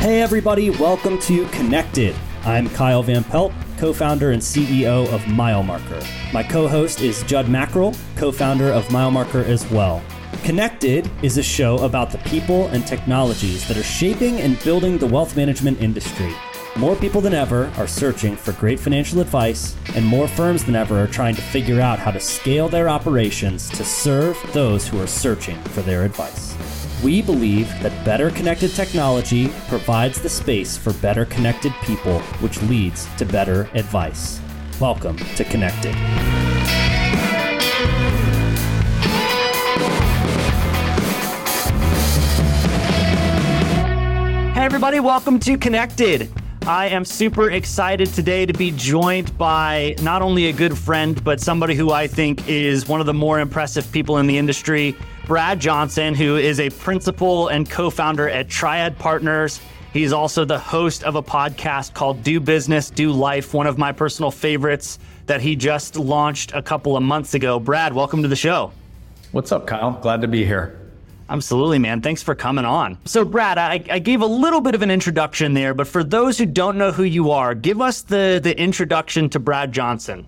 Hey, everybody, welcome to Connected. I'm Kyle Van Pelt, co founder and CEO of MileMarker. My co host is Judd Mackerel, co founder of MileMarker as well. Connected is a show about the people and technologies that are shaping and building the wealth management industry. More people than ever are searching for great financial advice, and more firms than ever are trying to figure out how to scale their operations to serve those who are searching for their advice. We believe that better connected technology provides the space for better connected people, which leads to better advice. Welcome to Connected. Hey, everybody, welcome to Connected. I am super excited today to be joined by not only a good friend, but somebody who I think is one of the more impressive people in the industry, Brad Johnson, who is a principal and co founder at Triad Partners. He's also the host of a podcast called Do Business, Do Life, one of my personal favorites that he just launched a couple of months ago. Brad, welcome to the show. What's up, Kyle? Glad to be here. Absolutely, man. Thanks for coming on. So, Brad, I, I, gave a little bit of an introduction there, but for those who don't know who you are, give us the, the introduction to Brad Johnson.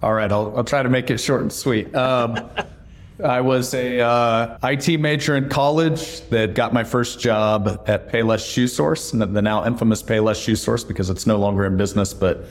All right, I'll, I'll try to make it short and sweet. Um, I was a uh, IT major in college that got my first job at Payless Shoe Source, the now infamous Payless Shoe Source because it's no longer in business, but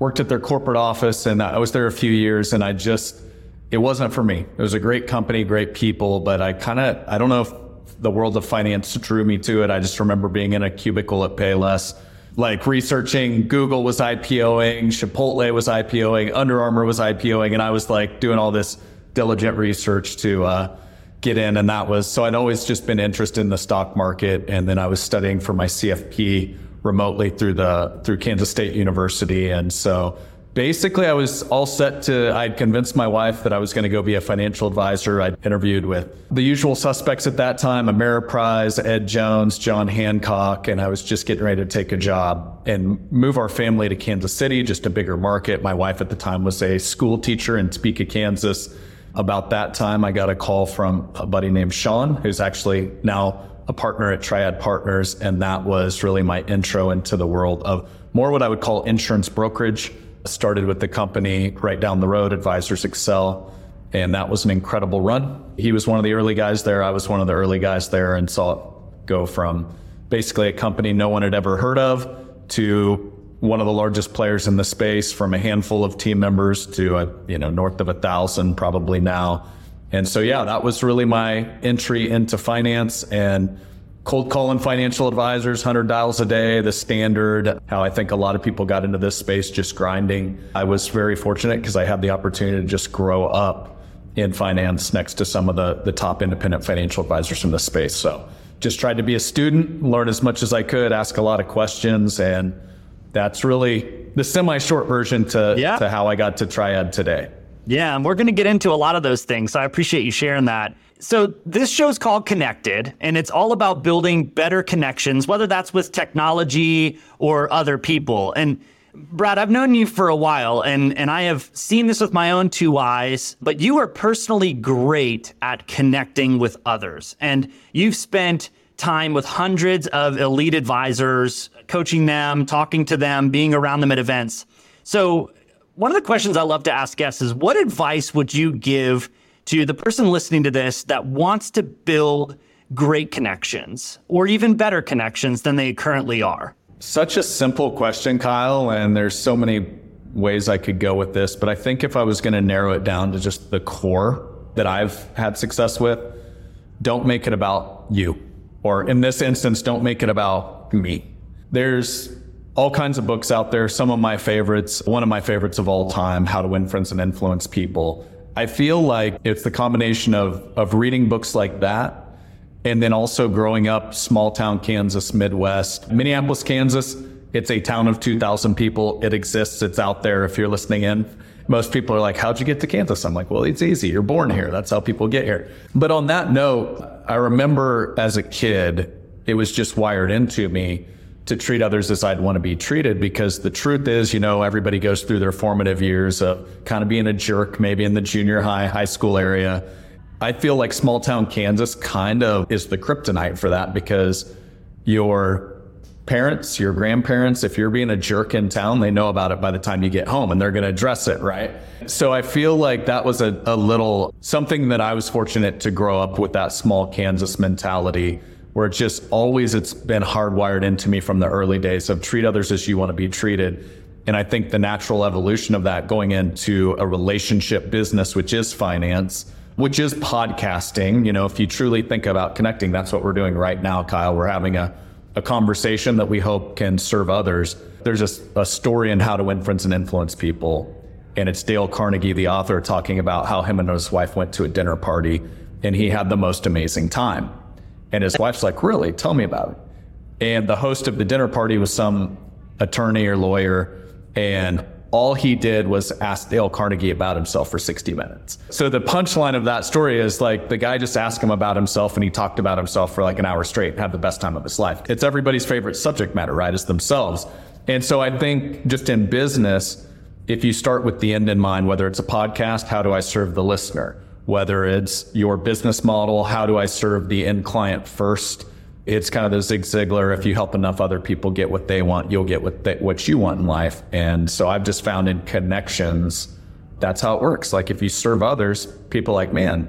worked at their corporate office, and I was there a few years, and I just it wasn't for me. It was a great company, great people, but I kind of, I don't know if the world of finance drew me to it. I just remember being in a cubicle at Payless, like researching Google was IPOing, Chipotle was IPOing, Under Armour was IPOing, and I was like doing all this diligent research to uh, get in. And that was, so I'd always just been interested in the stock market. And then I was studying for my CFP remotely through the, through Kansas State University. And so basically I was all set to, I'd convinced my wife that I was going to go be a financial advisor. I'd interviewed with the usual suspects at that time, Ameriprise, Ed Jones, John Hancock, and I was just getting ready to take a job and move our family to Kansas City, just a bigger market. My wife at the time was a school teacher in Topeka, Kansas. About that time, I got a call from a buddy named Sean, who's actually now a partner at Triad Partners. And that was really my intro into the world of more what I would call insurance brokerage started with the company right down the road, Advisors Excel. And that was an incredible run. He was one of the early guys there. I was one of the early guys there and saw it go from basically a company no one had ever heard of to one of the largest players in the space from a handful of team members to a, you know, north of a thousand probably now. And so, yeah, that was really my entry into finance and cold calling financial advisors, 100 dials a day, the standard, how I think a lot of people got into this space just grinding. I was very fortunate because I had the opportunity to just grow up in finance next to some of the, the top independent financial advisors in the space. So just tried to be a student, learn as much as I could, ask a lot of questions. And that's really the semi short version to, yeah. to how I got to Triad today. Yeah, and we're going to get into a lot of those things. So I appreciate you sharing that. So this show's called Connected, and it's all about building better connections, whether that's with technology or other people. And Brad, I've known you for a while, and, and I have seen this with my own two eyes, but you are personally great at connecting with others. And you've spent time with hundreds of elite advisors, coaching them, talking to them, being around them at events. So, one of the questions I love to ask guests is what advice would you give to the person listening to this that wants to build great connections or even better connections than they currently are? Such a simple question, Kyle, and there's so many ways I could go with this, but I think if I was going to narrow it down to just the core that I've had success with, don't make it about you. Or in this instance, don't make it about me. There's all kinds of books out there. Some of my favorites, one of my favorites of all time, How to Win Friends and Influence People. I feel like it's the combination of, of reading books like that and then also growing up small town Kansas, Midwest, Minneapolis, Kansas. It's a town of 2,000 people. It exists. It's out there. If you're listening in, most people are like, how'd you get to Kansas? I'm like, well, it's easy. You're born here. That's how people get here. But on that note, I remember as a kid, it was just wired into me to treat others as I'd want to be treated because the truth is, you know, everybody goes through their formative years of kind of being a jerk, maybe in the junior high, high school area. I feel like small town Kansas kind of is the kryptonite for that because you're parents, your grandparents, if you're being a jerk in town, they know about it by the time you get home and they're going to address it, right? So I feel like that was a, a little something that I was fortunate to grow up with that small Kansas mentality where it's just always it's been hardwired into me from the early days of treat others as you want to be treated. And I think the natural evolution of that going into a relationship business, which is finance, which is podcasting, you know, if you truly think about connecting, that's what we're doing right now, Kyle. We're having a a conversation that we hope can serve others. There's a, a story in how to influence and influence people. And it's Dale Carnegie, the author, talking about how him and his wife went to a dinner party and he had the most amazing time. And his wife's like, Really? Tell me about it. And the host of the dinner party was some attorney or lawyer. And all he did was ask Dale Carnegie about himself for 60 minutes. So the punchline of that story is like the guy just asked him about himself and he talked about himself for like an hour straight and had the best time of his life. It's everybody's favorite subject matter, right? It's themselves. And so I think just in business, if you start with the end in mind, whether it's a podcast, how do I serve the listener? Whether it's your business model, how do I serve the end client first? it's kind of the Zig Ziglar. If you help enough other people get what they want, you'll get what they, what you want in life. And so I've just found in connections, that's how it works. Like if you serve others, people like, man,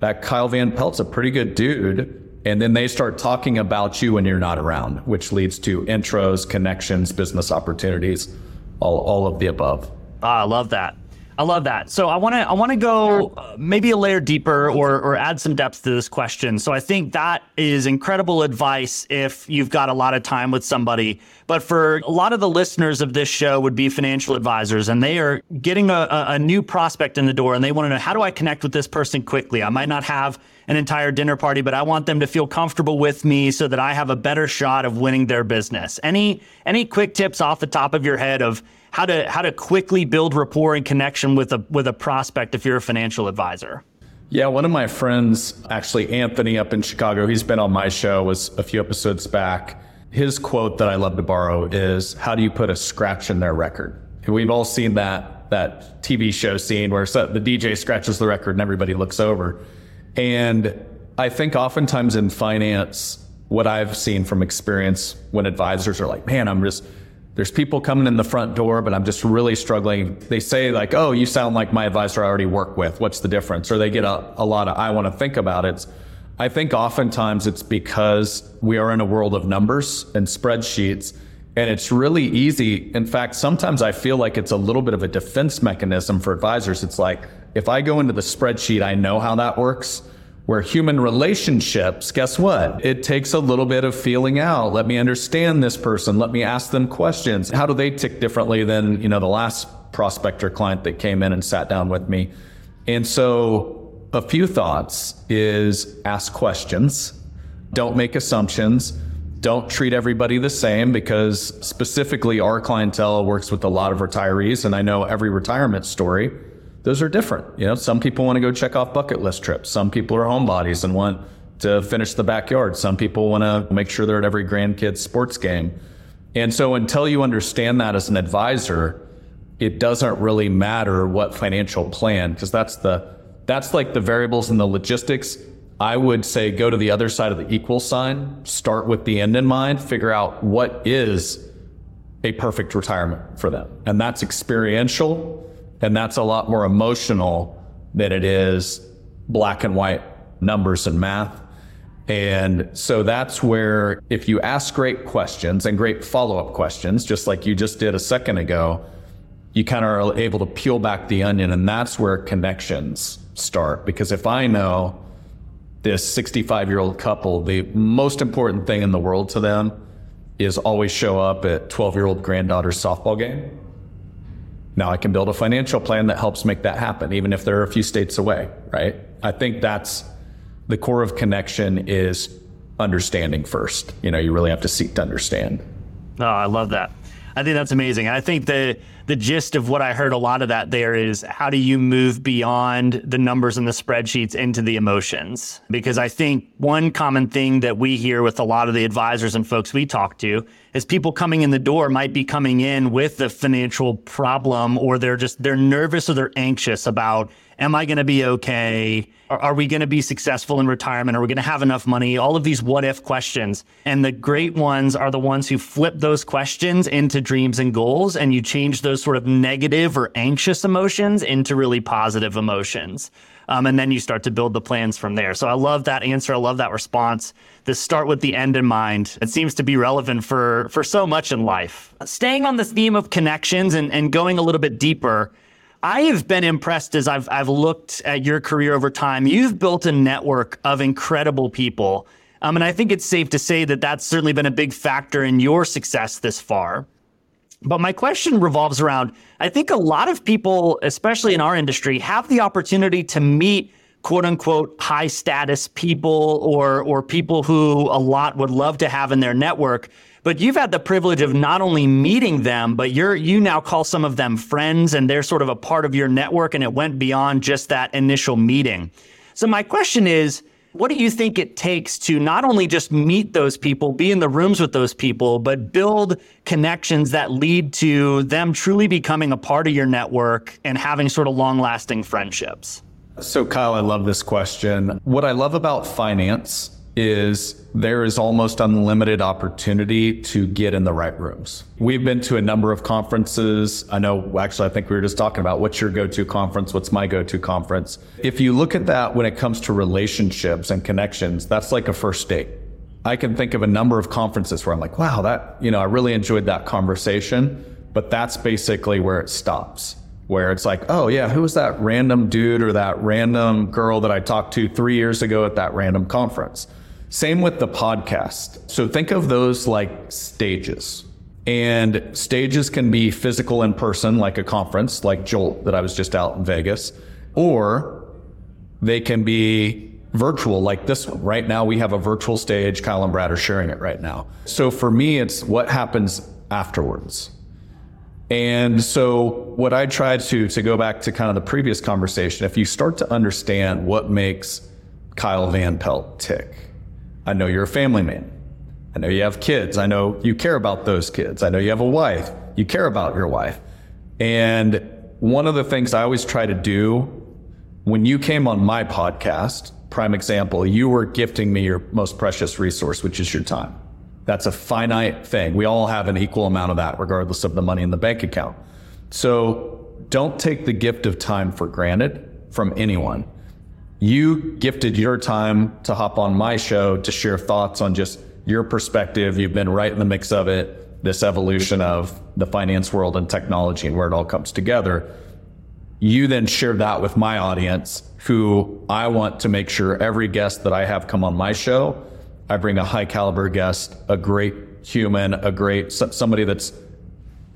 that Kyle Van Pelt's a pretty good dude. And then they start talking about you when you're not around, which leads to intros, connections, business opportunities, all, all of the above. Ah, I love that. I love that. So I want to I want to go uh, maybe a layer deeper or or add some depth to this question. So I think that is incredible advice if you've got a lot of time with somebody. But for a lot of the listeners of this show would be financial advisors and they are getting a, a new prospect in the door and they want to know how do I connect with this person quickly? I might not have an entire dinner party, but I want them to feel comfortable with me so that I have a better shot of winning their business. Any any quick tips off the top of your head of how to how to quickly build rapport and connection with a with a prospect if you're a financial advisor. Yeah, one of my friends, actually Anthony up in Chicago, he's been on my show was a few episodes back. His quote that I love to borrow is how do you put a scratch in their record? And we've all seen that that TV show scene where the DJ scratches the record and everybody looks over. And I think oftentimes in finance, what I've seen from experience when advisors are like, man, I'm just there's people coming in the front door, but I'm just really struggling. They say like, "Oh, you sound like my advisor I already work with. What's the difference?" Or they get a, a lot of, "I want to think about it." I think oftentimes it's because we are in a world of numbers and spreadsheets, and it's really easy. In fact, sometimes I feel like it's a little bit of a defense mechanism for advisors. It's like if I go into the spreadsheet, I know how that works. Where human relationships, guess what? It takes a little bit of feeling out. Let me understand this person. Let me ask them questions. How do they tick differently than, you know, the last prospect or client that came in and sat down with me? And so a few thoughts is ask questions. Don't make assumptions. Don't treat everybody the same because specifically our clientele works with a lot of retirees and I know every retirement story those are different. You know, some people want to go check off bucket list trips. Some people are homebodies and want to finish the backyard. Some people want to make sure they're at every grandkid's sports game. And so until you understand that as an advisor, it doesn't really matter what financial plan because that's the that's like the variables and the logistics. I would say go to the other side of the equal sign, start with the end in mind, figure out what is a perfect retirement for them. And that's experiential and that's a lot more emotional than it is black and white numbers and math. And so that's where if you ask great questions and great follow up questions, just like you just did a second ago, you kind of are able to peel back the onion. And that's where connections start. Because if I know this 65 year old couple, the most important thing in the world to them is always show up at 12 year old granddaughter's softball game now I can build a financial plan that helps make that happen, even if they're a few states away, right? I think that's the core of connection is understanding first. You know, you really have to seek to understand. Oh, I love that. I think that's amazing. I think the the gist of what I heard a lot of that there is how do you move beyond the numbers and the spreadsheets into the emotions? Because I think one common thing that we hear with a lot of the advisors and folks we talk to is people coming in the door might be coming in with a financial problem or they're just they're nervous or they're anxious about Am I going to be okay? Are, are we going to be successful in retirement? Are we going to have enough money? All of these what if questions. And the great ones are the ones who flip those questions into dreams and goals. And you change those sort of negative or anxious emotions into really positive emotions. Um, and then you start to build the plans from there. So I love that answer. I love that response. The start with the end in mind. It seems to be relevant for for so much in life. Staying on this theme of connections and, and going a little bit deeper, I have been impressed as I've I've looked at your career over time. You've built a network of incredible people. Um, and I think it's safe to say that that's certainly been a big factor in your success this far. But my question revolves around I think a lot of people, especially in our industry, have the opportunity to meet quote unquote high status people or or people who a lot would love to have in their network but you've had the privilege of not only meeting them, but you're you now call some of them friends and they're sort of a part of your network and it went beyond just that initial meeting. So my question is, what do you think it takes to not only just meet those people, be in the rooms with those people, but build connections that lead to them truly becoming a part of your network and having sort of long lasting friendships? So, Kyle, I love this question. What I love about finance is there is almost unlimited opportunity to get in the right rooms. We've been to a number of conferences. I know, actually, I think we were just talking about what's your go to conference? What's my go to conference? If you look at that when it comes to relationships and connections, that's like a first date. I can think of a number of conferences where I'm like, wow, that, you know, I really enjoyed that conversation, but that's basically where it stops where it's like, oh yeah, who was that random dude or that random girl that I talked to three years ago at that random conference? Same with the podcast. So think of those like stages. And stages can be physical in person, like a conference, like Jolt that I was just out in Vegas, or they can be virtual, like this one. Right now, we have a virtual stage. Kyle and Brad are sharing it right now. So for me, it's what happens afterwards. And so what I try to to go back to kind of the previous conversation, if you start to understand what makes Kyle Van Pelt tick, I know you're a family man. I know you have kids. I know you care about those kids. I know you have a wife. You care about your wife. And one of the things I always try to do when you came on my podcast, prime example, you were gifting me your most precious resource, which is your time. That's a finite thing. We all have an equal amount of that, regardless of the money in the bank account. So don't take the gift of time for granted from anyone you gifted your time to hop on my show to share thoughts on just your perspective. You've been right in the mix of it, this evolution of the finance world and technology and where it all comes together. You then share that with my audience, who I want to make sure every guest that I have come on my show, I bring a high caliber guest, a great human, a great somebody that's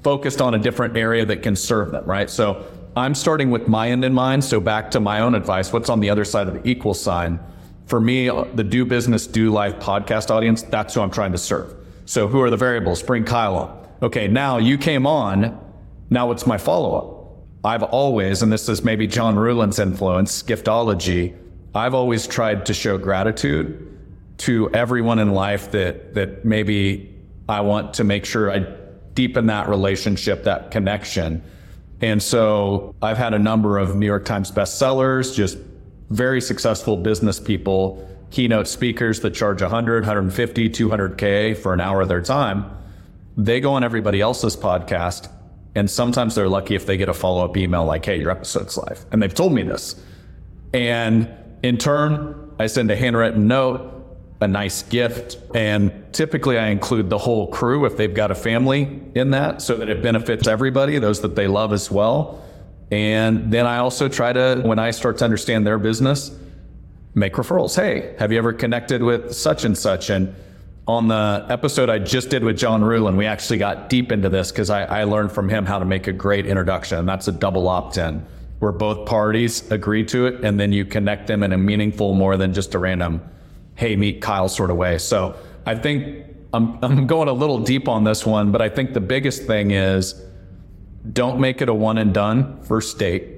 focused on a different area that can serve them, right? So I'm starting with my end in mind. So back to my own advice, what's on the other side of the equal sign? For me, uh, the Do Business, Do Life podcast audience, that's who I'm trying to serve. So who are the variables? Bring Kyle on. Okay, now you came on. Now what's my follow up? I've always, and this is maybe John Ruhlin's influence, giftology, I've always tried to show gratitude to everyone in life that that maybe I want to make sure I deepen that relationship, that connection. And so I've had a number of New York Times bestsellers, just very successful business people, keynote speakers that charge 100, 150, 200K for an hour of their time. They go on everybody else's podcast. And sometimes they're lucky if they get a follow up email like, hey, your episode's live. And they've told me this. And in turn, I send a handwritten note a nice gift. And typically I include the whole crew if they've got a family in that so that it benefits everybody, those that they love as well. And then I also try to, when I start to understand their business, make referrals. Hey, have you ever connected with such and such? And on the episode I just did with John Ruhlin, we actually got deep into this because I, I learned from him how to make a great introduction. And that's a double opt in where both parties agree to it and then you connect them in a meaningful, more than just a random hey, meet Kyle sort of way. So I think I'm, I'm going a little deep on this one, but I think the biggest thing is don't make it a one and done first date.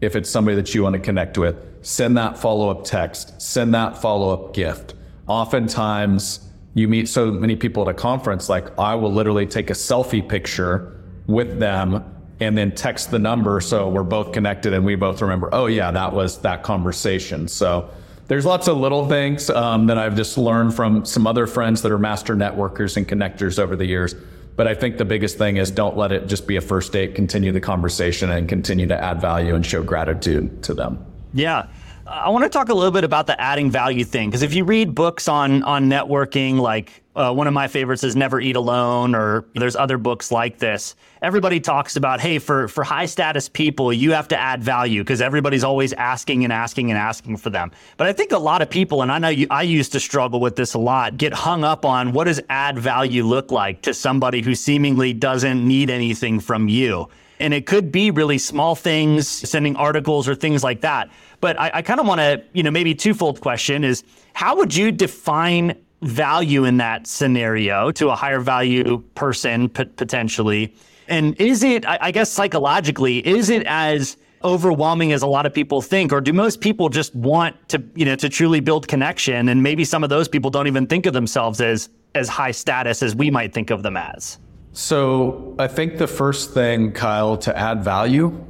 If it's somebody that you want to connect with, send that follow up text, send that follow up gift. Oftentimes, you meet so many people at a conference, like I will literally take a selfie picture with them and then text the number so we're both connected and we both remember, oh, yeah, that was that conversation. So there's lots of little things um, that I've just learned from some other friends that are master networkers and connectors over the years. But I think the biggest thing is don't let it just be a first date, continue the conversation and continue to add value and show gratitude to them. Yeah. I want to talk a little bit about the adding value thing because if you read books on on networking, like uh, one of my favorites is Never Eat Alone, or there's other books like this. Everybody talks about, hey, for for high status people, you have to add value because everybody's always asking and asking and asking for them. But I think a lot of people, and I know you, I used to struggle with this a lot, get hung up on what does add value look like to somebody who seemingly doesn't need anything from you. And it could be really small things, sending articles or things like that. But I, I kind of want to, you know, maybe twofold question is how would you define value in that scenario to a higher value person p- potentially? And is it, I, I guess psychologically, is it as overwhelming as a lot of people think or do most people just want to you know to truly build connection and maybe some of those people don't even think of themselves as as high status as we might think of them as so I think the first thing, Kyle, to add value,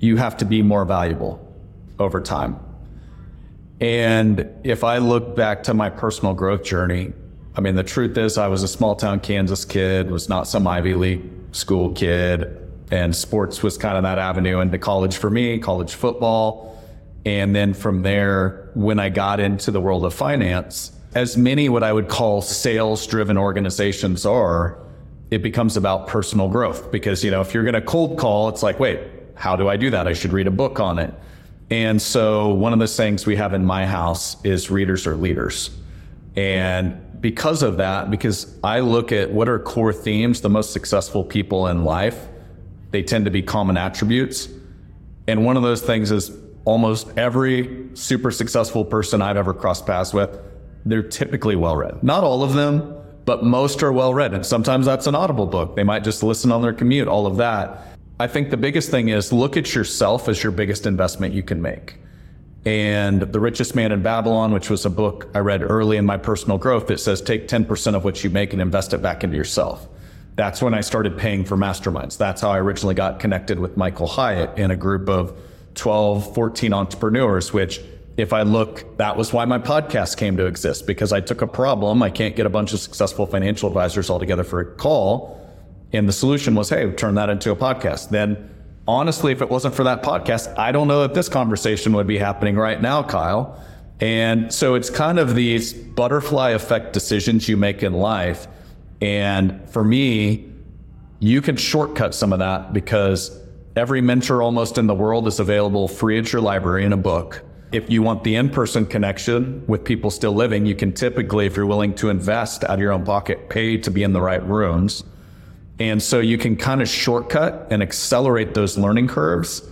you have to be more valuable over time. And if I look back to my personal growth journey, I mean, the truth is, I was a small town Kansas kid, was not some Ivy League school kid, and sports was kind of that avenue into college for me, college football. And then from there, when I got into the world of finance, as many what I would call sales driven organizations are, it becomes about personal growth because, you know, if you're going to cold call, it's like, wait, how do I do that? I should read a book on it. And so one of the sayings we have in my house is readers are leaders. And because of that, because I look at what are core themes, the most successful people in life, they tend to be common attributes. And one of those things is almost every super successful person I've ever crossed paths with, they're typically well read. Not all of them, but most are well read. And sometimes that's an audible book. They might just listen on their commute, all of that. I think the biggest thing is look at yourself as your biggest investment you can make. And The Richest Man in Babylon, which was a book I read early in my personal growth that says take 10% of what you make and invest it back into yourself. That's when I started paying for masterminds. That's how I originally got connected with Michael Hyatt in a group of 12, 14 entrepreneurs, which if I look, that was why my podcast came to exist because I took a problem. I can't get a bunch of successful financial advisors all together for a call. And the solution was, hey, turn that into a podcast. Then, honestly, if it wasn't for that podcast, I don't know that this conversation would be happening right now, Kyle. And so it's kind of these butterfly effect decisions you make in life. And for me, you can shortcut some of that because every mentor almost in the world is available free at your library in a book. If you want the in person connection with people still living, you can typically, if you're willing to invest out of your own pocket, pay to be in the right rooms. And so you can kind of shortcut and accelerate those learning curves.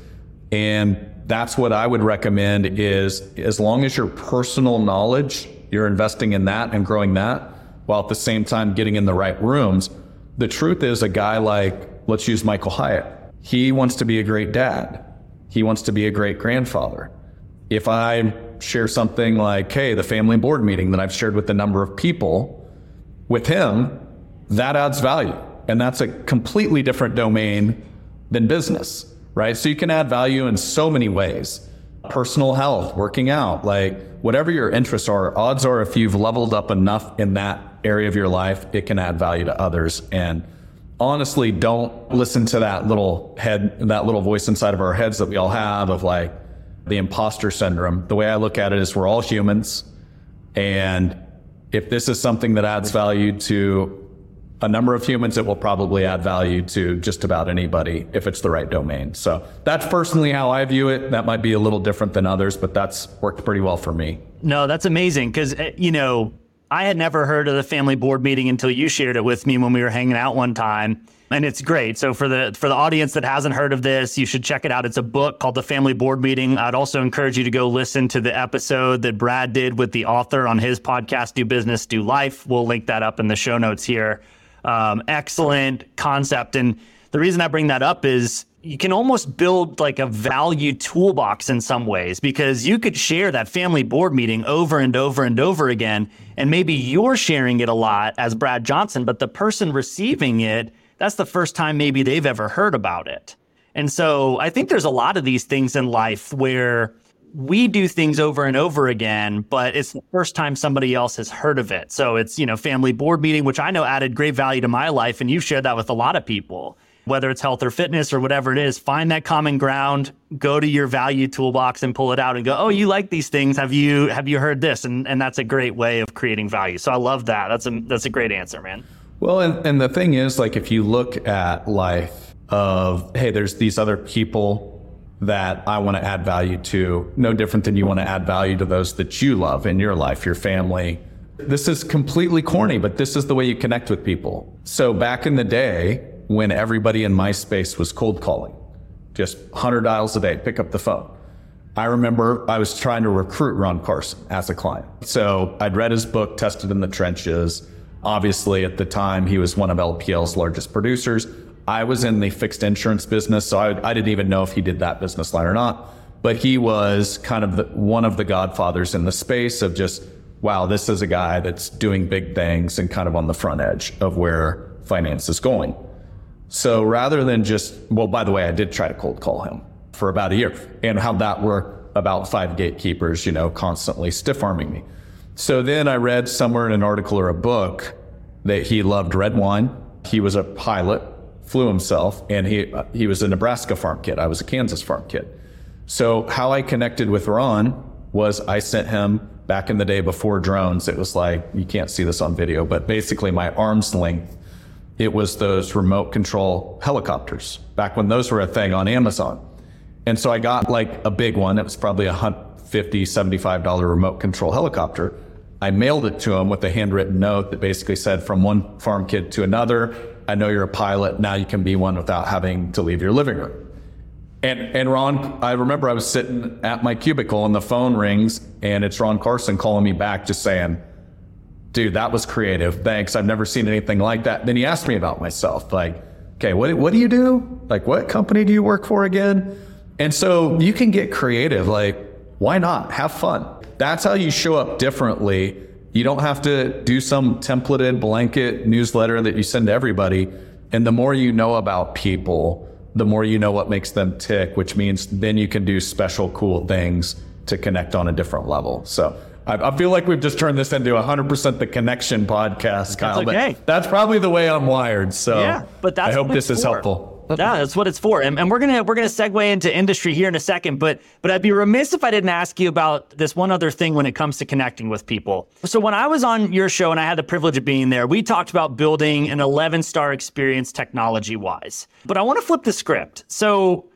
And that's what I would recommend is as long as your personal knowledge, you're investing in that and growing that while at the same time getting in the right rooms. The truth is a guy like, let's use Michael Hyatt. He wants to be a great dad. He wants to be a great grandfather if I share something like, hey, the family board meeting that I've shared with a number of people, with him, that adds value. And that's a completely different domain than business, right? So you can add value in so many ways personal health, working out, like whatever your interests are, odds are if you've leveled up enough in that area of your life, it can add value to others. And honestly, don't listen to that little head, that little voice inside of our heads that we all have of like, the imposter syndrome. The way I look at it is we're all humans. And if this is something that adds value to a number of humans, it will probably add value to just about anybody if it's the right domain. So that's personally how I view it. That might be a little different than others, but that's worked pretty well for me. No, that's amazing because, eh, you know, I had never heard of the family board meeting until you shared it with me when we were hanging out one time and it's great. So for the for the audience that hasn't heard of this, you should check it out. It's a book called The Family Board Meeting. I'd also encourage you to go listen to the episode that Brad did with the author on his podcast, Do Business, Do Life. We'll link that up in the show notes here. Um, excellent concept and the reason I bring that up is you can almost build like a value toolbox in some ways because you could share that family board meeting over and over and over again. And maybe you're sharing it a lot as Brad Johnson, but the person receiving it, that's the first time maybe they've ever heard about it. And so I think there's a lot of these things in life where we do things over and over again, but it's the first time somebody else has heard of it. So it's, you know, family board meeting, which I know added great value to my life. And you've shared that with a lot of people, whether it's health or fitness or whatever it is. Find that common ground, go to your value toolbox and pull it out and go, oh, you like these things. Have you have you heard this? And and that's a great way of creating value. So I love that. That's a that's a great answer, man. Well, and, and the thing is, like if you look at life of, hey, there's these other people that I want to add value to, no different than you want to add value to those that you love in your life, your family. This is completely corny, but this is the way you connect with people. So back in the day, when everybody in my space was cold calling, just 100 dials a day, pick up the phone. I remember I was trying to recruit Ron Carson as a client. So I'd read his book, Tested in the Trenches. Obviously, at the time, he was one of LPL's largest producers. I was in the fixed insurance business, so I, I didn't even know if he did that business line or not. But he was kind of the, one of the godfathers in the space of just, wow, this is a guy that's doing big things and kind of on the front edge of where finance is going. So rather than just, well, by the way, I did try to cold call him for about a year and how that worked about five gatekeepers, you know, constantly stiff arming me. So then I read somewhere in an article or a book that he loved red wine. He was a pilot flew himself, and he he was a Nebraska farm kid. I was a Kansas farm kid. So how I connected with Ron was I sent him back in the day before drones. It was like you can't see this on video, but basically my arm's length. It was those remote control helicopters back when those were a thing on Amazon. And so I got like a big one. It was probably a 50 $75 remote control helicopter. I mailed it to him with a handwritten note that basically said from one farm kid to another, I know you're a pilot. Now you can be one without having to leave your living room. And, and Ron, I remember I was sitting at my cubicle and the phone rings and it's Ron Carson calling me back just saying, dude, that was creative. Thanks. I've never seen anything like that. Then he asked me about myself. Like, okay, what, what do you do? Like, what company do you work for again? And so you can get creative. Like, why not? Have fun. That's how you show up differently you don't have to do some templated blanket newsletter that you send to everybody. And the more you know about people, the more you know what makes them tick, which means then you can do special, cool things to connect on a different level. So I, I feel like we've just turned this into 100% the connection podcast, Kyle. That's okay. That's probably the way I'm wired. So yeah, but that's I hope this is for. Helpful. Yeah, that's what it's for. And, and, we're gonna we're gonna segue into industry here in a second, but but I'd be remiss if I didn't ask you about this one other thing when it comes to connecting with people. So when I was on your show and I had the privilege of being there, we talked about building an 11 star experience technology wise. But I want to flip the script. So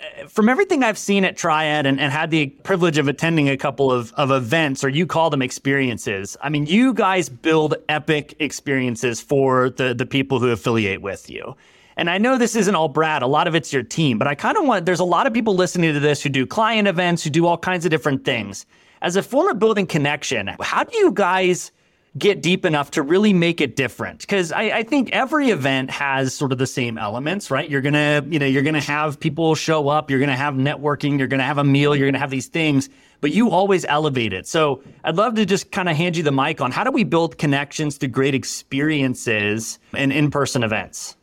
uh, from everything I've seen at Triad and, and had the privilege of attending a couple of, of events, or you call them experiences, I mean, you guys build epic experiences for the, the people who affiliate with you. And I know this isn't all Brad, a lot of it's your team, but I kind of want, there's a lot of people listening to this who do client events, who do all kinds of different things. As a former building connection, how do you guys get deep enough to really make it different? Because I, I, think every event has sort of the same elements, right? You're gonna, you know, you're gonna have people show up, you're gonna have networking, you're gonna have a meal, you're gonna have these things, but you always elevate it. So I'd love to just kind of hand you the mic on how do we build connections through great experiences and in-person events?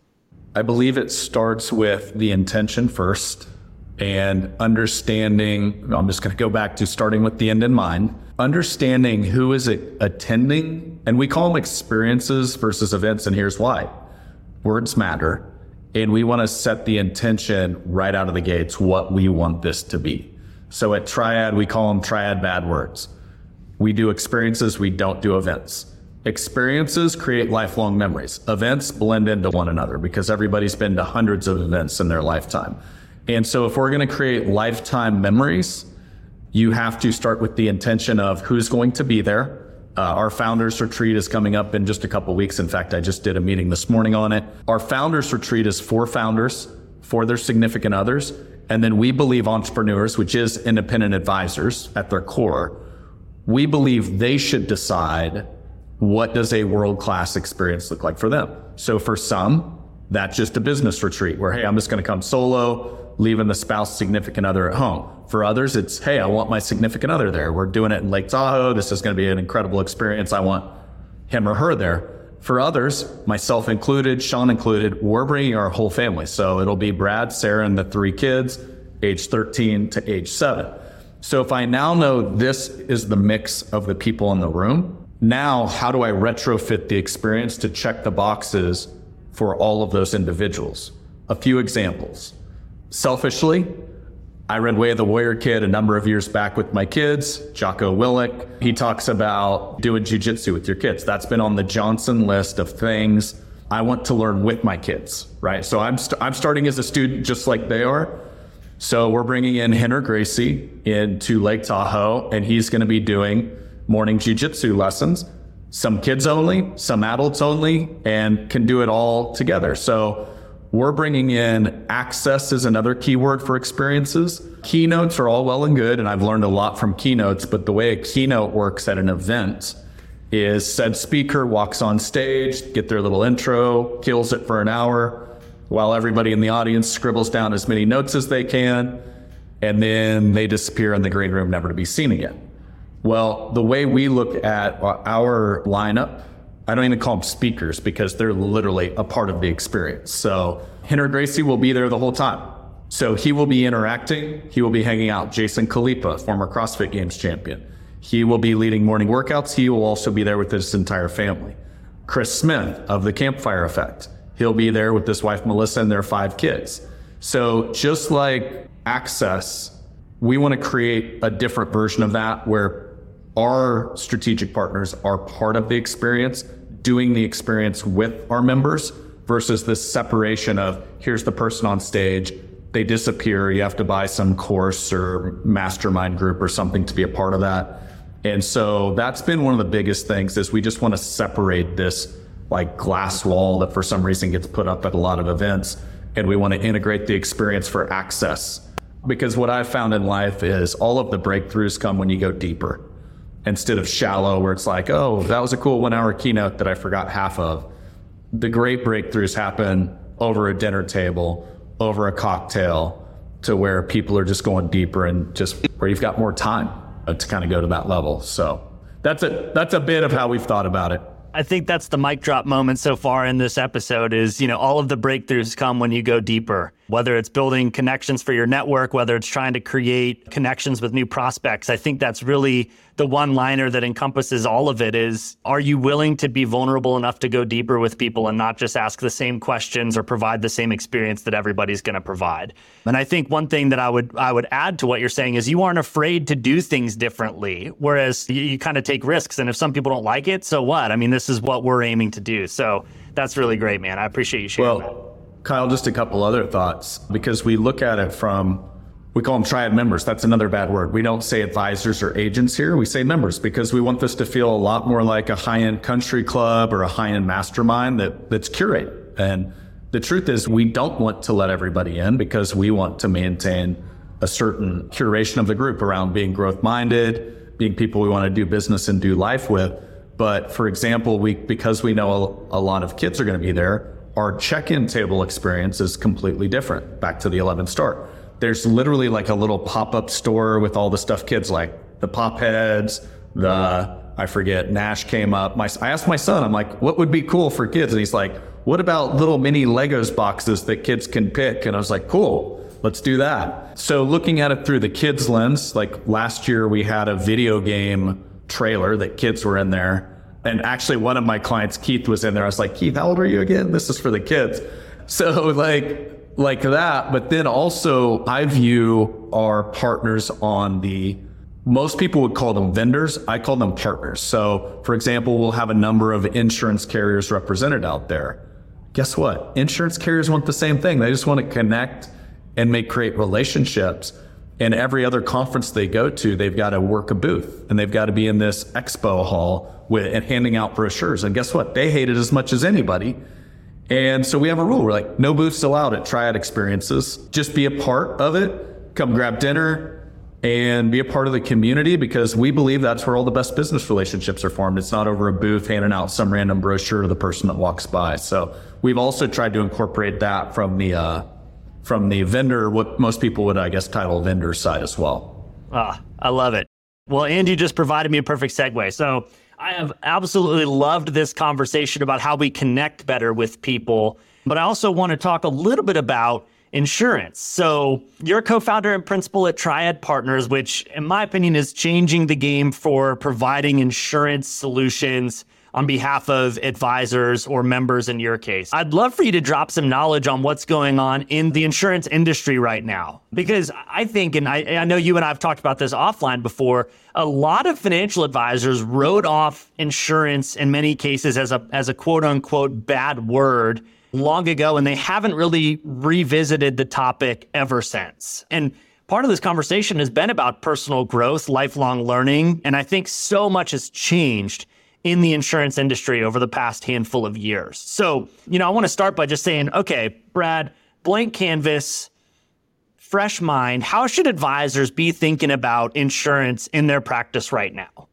I believe it starts with the intention first and understanding. I'm just going to go back to starting with the end in mind. Understanding who is it attending, and we call them experiences versus events, and here's why. Words matter, and we want to set the intention right out of the gates what we want this to be. So at Triad, we call them Triad bad words. We do experiences, we don't do events. Experiences create lifelong memories. Events blend into one another because everybody's been to hundreds of events in their lifetime. And so if we're going to create lifetime memories, you have to start with the intention of who's going to be there. Uh, our founders retreat is coming up in just a couple weeks. In fact, I just did a meeting this morning on it. Our founders retreat is for founders, for their significant others. And then we believe entrepreneurs, which is independent advisors at their core, we believe they should decide what does a world class experience look like for them? So for some, That's just a business retreat where, hey, I'm just going to come solo, leaving the spouse, significant other at home. For others, it's, hey, I want my significant other there. We're doing it in Lake Tahoe. This is going to be an incredible experience. I want him or her there. For others, myself included, Sean included, we're bringing our whole family. So it'll be Brad, Sarah, and the three kids, age 13 to age seven. So if I now know this is the mix of the people in the room, now how do I retrofit the experience to check the boxes for all of those individuals? A few examples. Selfishly, I read Way of the Warrior Kid a number of years back with my kids, Jocko Willink. He talks about doing jujitsu with your kids. That's been on the Johnson list of things I want to learn with my kids, right? So I'm, st- I'm starting as a student just like they are. So we're bringing in Henner Gracie into Lake Tahoe, and he's going to be doing morning jujitsu lessons. Some kids only, some adults only, and can do it all together. So we're bringing in access is another keyword for experiences. Keynotes are all well and good, and I've learned a lot from keynotes, but the way a keynote works at an event is said speaker walks on stage, get their little intro, kills it for an hour, while everybody in the audience scribbles down as many notes as they can, and then they disappear in the green room, never to be seen again. Well, the way we look at our lineup I don't even call them speakers because they're literally a part of the experience. So Henner Gracie will be there the whole time. So he will be interacting. He will be hanging out. Jason Khalipa, former CrossFit Games champion. He will be leading morning workouts. He will also be there with his entire family. Chris Smith of the Campfire Effect. He'll be there with his wife Melissa and their five kids. So just like access, we want to create a different version of that where our strategic partners are part of the experience, doing the experience with our members versus this separation of here's the person on stage, they disappear, you have to buy some course or mastermind group or something to be a part of that. And so that's been one of the biggest things is we just want to separate this like glass wall that for some reason gets put up at a lot of events and we want to integrate the experience for access. Because what I've found in life is all of the breakthroughs come when you go deeper instead of shallow, where it's like, oh, that was a cool one hour keynote that I forgot half of. The great breakthroughs happen over a dinner table, over a cocktail, to where people are just going deeper and just where you've got more time uh, to kind of go to that level. So that's a that's a bit of how we've thought about it. I think that's the mic drop moment so far in this episode is, you know, all of the breakthroughs come when you go deeper, whether it's building connections for your network, whether it's trying to create connections with new prospects. I think that's really the one liner that encompasses all of it is are you willing to be vulnerable enough to go deeper with people and not just ask the same questions or provide the same experience that everybody's going to provide and i think one thing that i would i would add to what you're saying is you aren't afraid to do things differently whereas you, you kind of take risks and if some people don't like it so what i mean this is what we're aiming to do so that's really great man i appreciate you sharing well, that. Kyle just a couple other thoughts because we look at it from we call them triad members. That's another bad word. We don't say advisors or agents here. We say members because we want this to feel a lot more like a high end country club or a high end mastermind that, that's curated. And the truth is, we don't want to let everybody in because we want to maintain a certain curation of the group around being growth minded, being people we want to do business and do life with. But for example, we because we know a, a lot of kids are going to be there, our check-in table experience is completely different. Back to the 11th start. There's literally like a little pop-up store with all the stuff kids like the pop heads the i forget nash came up. My, i asked my son i'm like what would be cool for kids? And he's like what about little mini legos boxes that kids can pick? And i was like cool let's do that. So looking at it through the kids lens like last year we had a video game trailer that kids were in there and actually one of my clients keith was in there i was like keith how old are you again this is for the kids so like like that. But then also, I view our partners on the most people would call them vendors. I call them partners. So, for example, we'll have a number of insurance carriers represented out there. Guess what? Insurance carriers want the same thing. They just want to connect and make create relationships. And every other conference they go to, they've got to work a booth and they've got to be in this expo hall with and handing out brochures. And guess what? They hate it as much as anybody and so we have a rule. We're like, no booths allowed at Triad experiences. Just be a part of it. Come grab dinner and be a part of the community because we believe that's where all the best business relationships are formed. It's not over a booth handing out some random brochure to the person that walks by. So we've also tried to incorporate that from the uh, from the vendor, what most people would, I guess, title vendor side as well. Ah, I love it. Well, Andy just provided me a perfect segue. So I have absolutely loved this conversation about how we connect better with people, but I also want to talk a little bit about insurance. So, you're a co founder and principal at Triad Partners, which, in my opinion, is changing the game for providing insurance solutions on behalf of advisors or members in your case. I'd love for you to drop some knowledge on what's going on in the insurance industry right now. Because I think, and I, I know you and I have talked about this offline before, a lot of financial advisors wrote off insurance in many cases as a, as a quote unquote bad word long ago, and they haven't really revisited the topic ever since. And part of this conversation has been about personal growth, lifelong learning, and I think so much has changed in the insurance industry over the past handful of years. So, you know, I want to start by just saying, okay, Brad, blank canvas, fresh mind. How should advisors be thinking about insurance in their practice right now?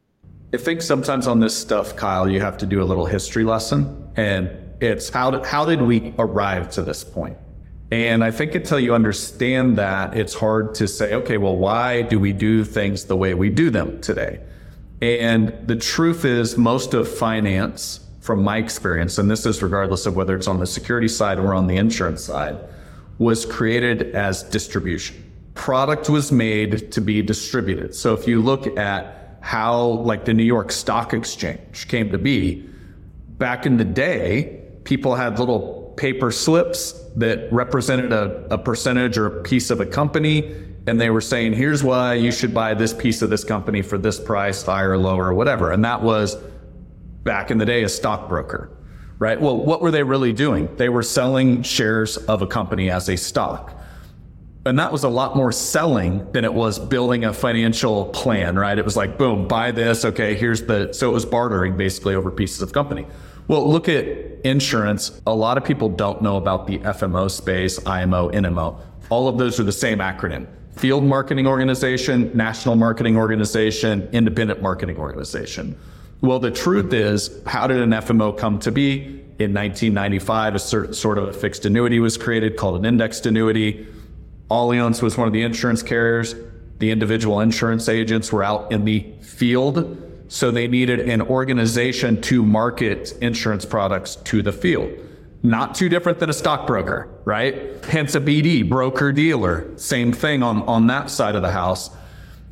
I think sometimes on this stuff, Kyle, you have to do a little history lesson. And it's how did, how did we arrive to this point? And I think until you understand that, it's hard to say, okay, well, why do we do things the way we do them today? And the truth is, most of finance, from my experience, and this is regardless of whether it's on the security side or on the insurance side, was created as distribution. Product was made to be distributed. So if you look at how, like, the New York Stock Exchange came to be, back in the day, people had little paper slips that represented a, a percentage or a piece of a company and they were saying, here's why you should buy this piece of this company for this price, higher, lower, whatever. And that was back in the day a stockbroker, right? Well, what were they really doing? They were selling shares of a company as a stock. And that was a lot more selling than it was building a financial plan, right? It was like, boom, buy this. Okay, here's the, so it was bartering basically over pieces of company. Well, look at insurance. A lot of people don't know about the FMO space, IMO, NMO. All of those are the same acronym field marketing organization, national marketing organization, independent marketing organization. Well, the truth is, how did an FMO come to be? In 1995, a sort of a fixed annuity was created called an indexed annuity. Allianz was one of the insurance carriers. The individual insurance agents were out in the field. So they needed an organization to market insurance products to the field. Not too different than a stockbroker, right? Hence a BD, broker dealer. Same thing on, on that side of the house.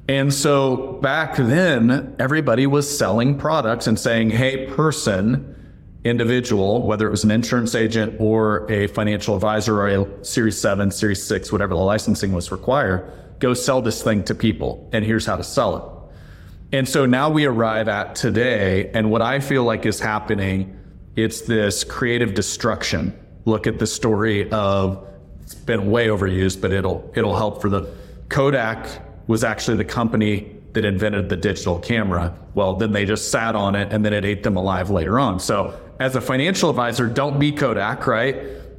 And so back then, everybody was selling products and saying, hey, person, individual, whether it was an insurance agent or a financial advisor or a Series 7, Series 6, whatever the licensing was required, go sell this thing to people. And here's how to sell it. And so now we arrive at today, and what I feel like is happening it's this creative destruction. Look at the story of it's been way overused, but it'll it'll help for the Kodak was actually the company that invented the digital camera. Well, then they just sat on it and then it ate them alive later on. So, as a financial advisor, don't be Kodak, right?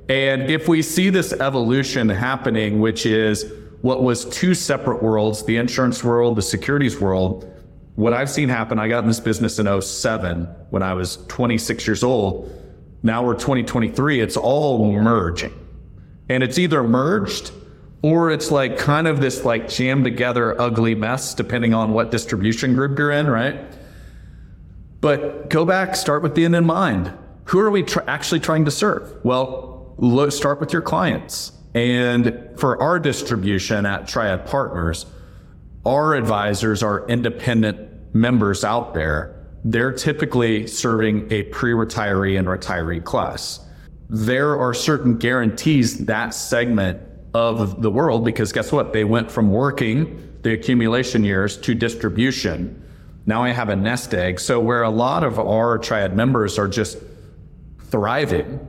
And if we see this evolution happening, which is what was two separate worlds, the insurance world, the securities world, what I've seen happen, I got in this business in 07 when I was 26 years old. Now we're 2023. It's all merging. And it's either merged or it's like kind of this like jammed together ugly mess, depending on what distribution group you're in, right? But go back, start with the end in mind. Who are we tr- actually trying to serve? Well, look, start with your clients. And for our distribution at Triad Partners, our advisors are independent members out there. They're typically serving a pre retiree and retiree class. There are certain guarantees that segment of the world because guess what? They went from working the accumulation years to distribution. Now I have a nest egg. So, where a lot of our triad members are just thriving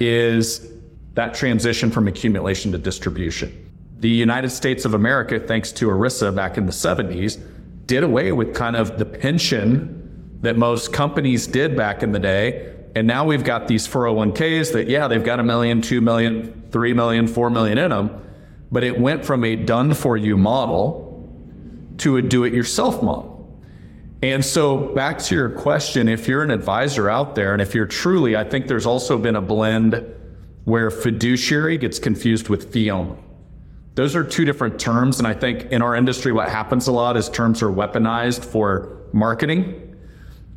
is that transition from accumulation to distribution the United States of America, thanks to ERISA back in the 70s, did away with kind of the pension that most companies did back in the day. And now we've got these 401ks that, yeah, they've got a million, two million, three million, four million in them, but it went from a done for you model to a do it yourself model. And so, back to your question, if you're an advisor out there, and if you're truly, I think there's also been a blend where fiduciary gets confused with fee only. Those are two different terms. And I think in our industry, what happens a lot is terms are weaponized for marketing.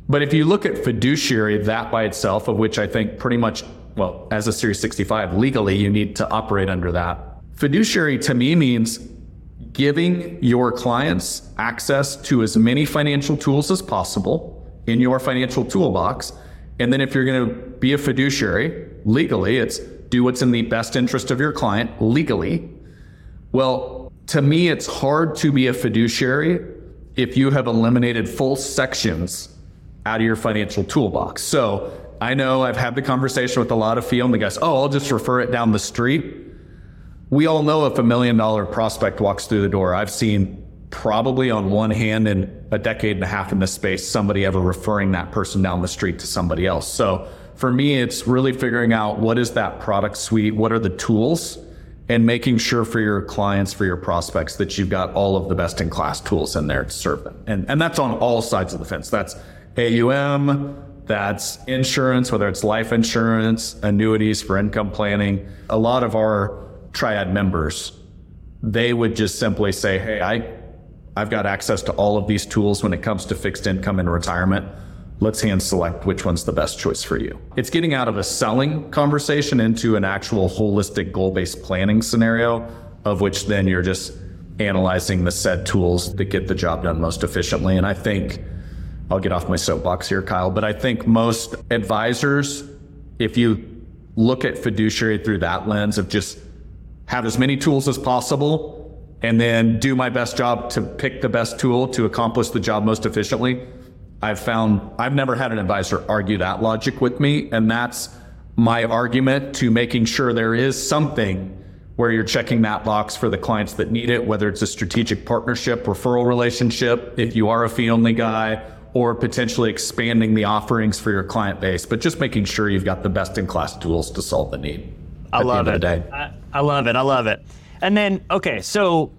But if you look at fiduciary, that by itself, of which I think pretty much, well, as a Series 65, legally, you need to operate under that. Fiduciary to me means giving your clients access to as many financial tools as possible in your financial toolbox. And then if you're going to be a fiduciary legally, it's do what's in the best interest of your client legally. Well, to me, it's hard to be a fiduciary if you have eliminated full sections out of your financial toolbox. So I know I've had the conversation with a lot of fee only guys. Oh, I'll just refer it down the street. We all know if a million dollar prospect walks through the door, I've seen probably on one hand in a decade and a half in this space, somebody ever referring that person down the street to somebody else. So for me, it's really figuring out what is that product suite? What are the tools? And making sure for your clients, for your prospects, that you've got all of the best in class tools in there to serve them. And, and that's on all sides of the fence. That's AUM, that's insurance, whether it's life insurance, annuities for income planning. A lot of our triad members, they would just simply say, Hey, I, I've got access to all of these tools when it comes to fixed income and retirement. Let's hand select which one's the best choice for you. It's getting out of a selling conversation into an actual holistic goal based planning scenario, of which then you're just analyzing the said tools that get the job done most efficiently. And I think I'll get off my soapbox here, Kyle, but I think most advisors, if you look at fiduciary through that lens of just have as many tools as possible and then do my best job to pick the best tool to accomplish the job most efficiently, I've found I've never had an advisor argue that logic with me. And that's my argument to making sure there is something where you're checking that box for the clients that need it, whether it's a strategic partnership, referral relationship, if you are a fee only guy, or potentially expanding the offerings for your client base, but just making sure you've got the best in class tools to solve the need. I love it. I, I love it. I love it. And then, okay, so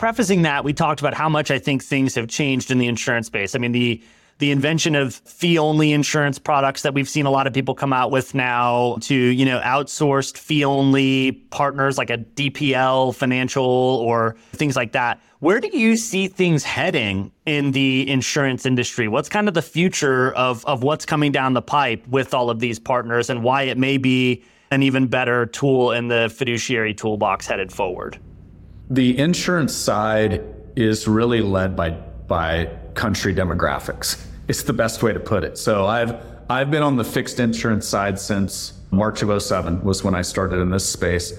prefacing that, we talked about how much I think things have changed in the insurance space. I mean, the the invention of fee only insurance products that we've seen a lot of people come out with now to, you know, outsourced fee only partners like a DPL financial or things like that. Where do you see things heading in the insurance industry? What's kind of the future of, of what's coming down the pipe with all of these partners and why it may be an even better tool in the fiduciary toolbox headed forward? The insurance side is really led by by country demographics. It's the best way to put it. So I've I've been on the fixed insurance side since March of 07 was when I started in this space.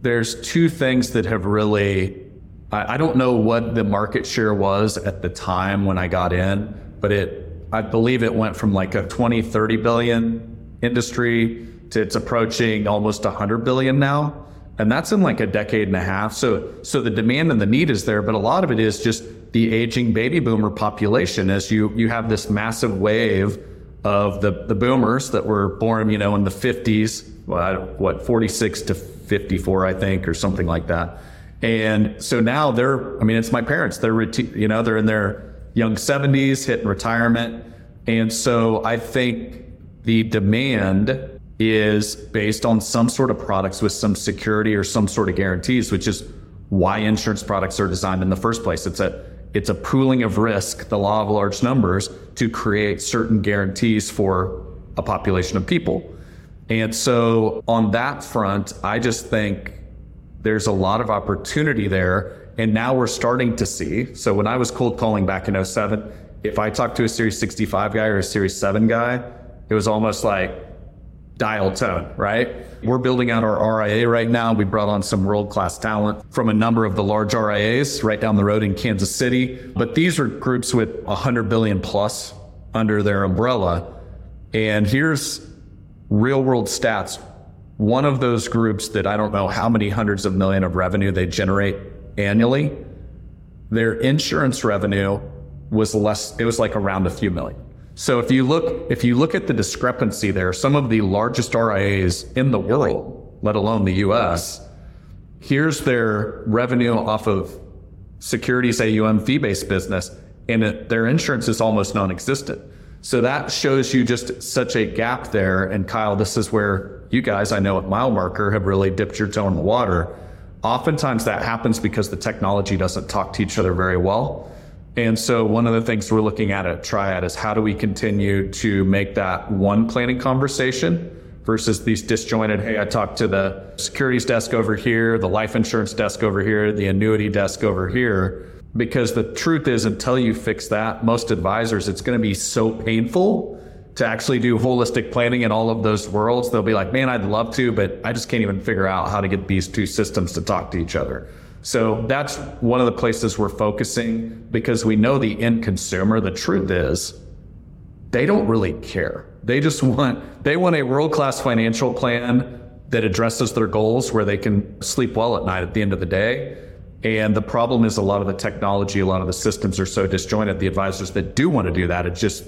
There's two things that have really I, I don't know what the market share was at the time when I got in, but it I believe it went from like a 20, 30 billion industry to it's approaching almost 100 billion now and that's in like a decade and a half. So so the demand and the need is there but a lot of it is just the aging baby boomer population as you you have this massive wave of the the boomers that were born you know in the 50s what 46 to 54 I think or something like that. And so now they're I mean it's my parents. They're you know they're in their young 70s hitting retirement. And so I think the demand is based on some sort of products with some security or some sort of guarantees, which is why insurance products are designed in the first place. It's a it's a pooling of risk, the law of large numbers, to create certain guarantees for a population of people. And so on that front, I just think there's a lot of opportunity there. And now we're starting to see. So when I was cold calling back in 07, if I talked to a Series 65 guy or a Series 7 guy, it was almost like, dial tone, right? We're building out our RIA right now. We brought on some world class talent from a number of the large RIAs right down the road in Kansas City. But these are groups with 100 billion plus under their umbrella. And here's real world stats. One of those groups that I don't know how many hundreds of million of revenue they generate annually, their insurance revenue was less, it was like around a few million. So if you look if you look at the discrepancy there, some of the largest RIAs in the world, let alone the US, here's their revenue off of securities AUM fee based business, and it, their insurance is almost non existent. So that shows you just such a gap there. And Kyle, this is where you guys, I know at Mile Marker, have really dipped your toe in the water. Oftentimes that happens because the technology doesn't talk to each other very well. And so one of the things we're looking at at Triad is how do we continue to make that one planning conversation versus these disjointed, hey, I talked to the securities desk over here, the life insurance desk over here, the annuity desk over here. Because the truth is, until you fix that, most advisors, it's going to be so painful to actually do holistic planning in all of those worlds. They'll be like, man, I'd love to, but I just can't even figure out how to get these two systems to talk to each other. So that's one of the places we're focusing because we know the end consumer, the truth is, they don't really care. They just want they want a world-class financial plan that addresses their goals where they can sleep well at night at the end of the day. And the problem is a lot of the technology, a lot of the systems are so disjointed. The advisors that do want to do that, it just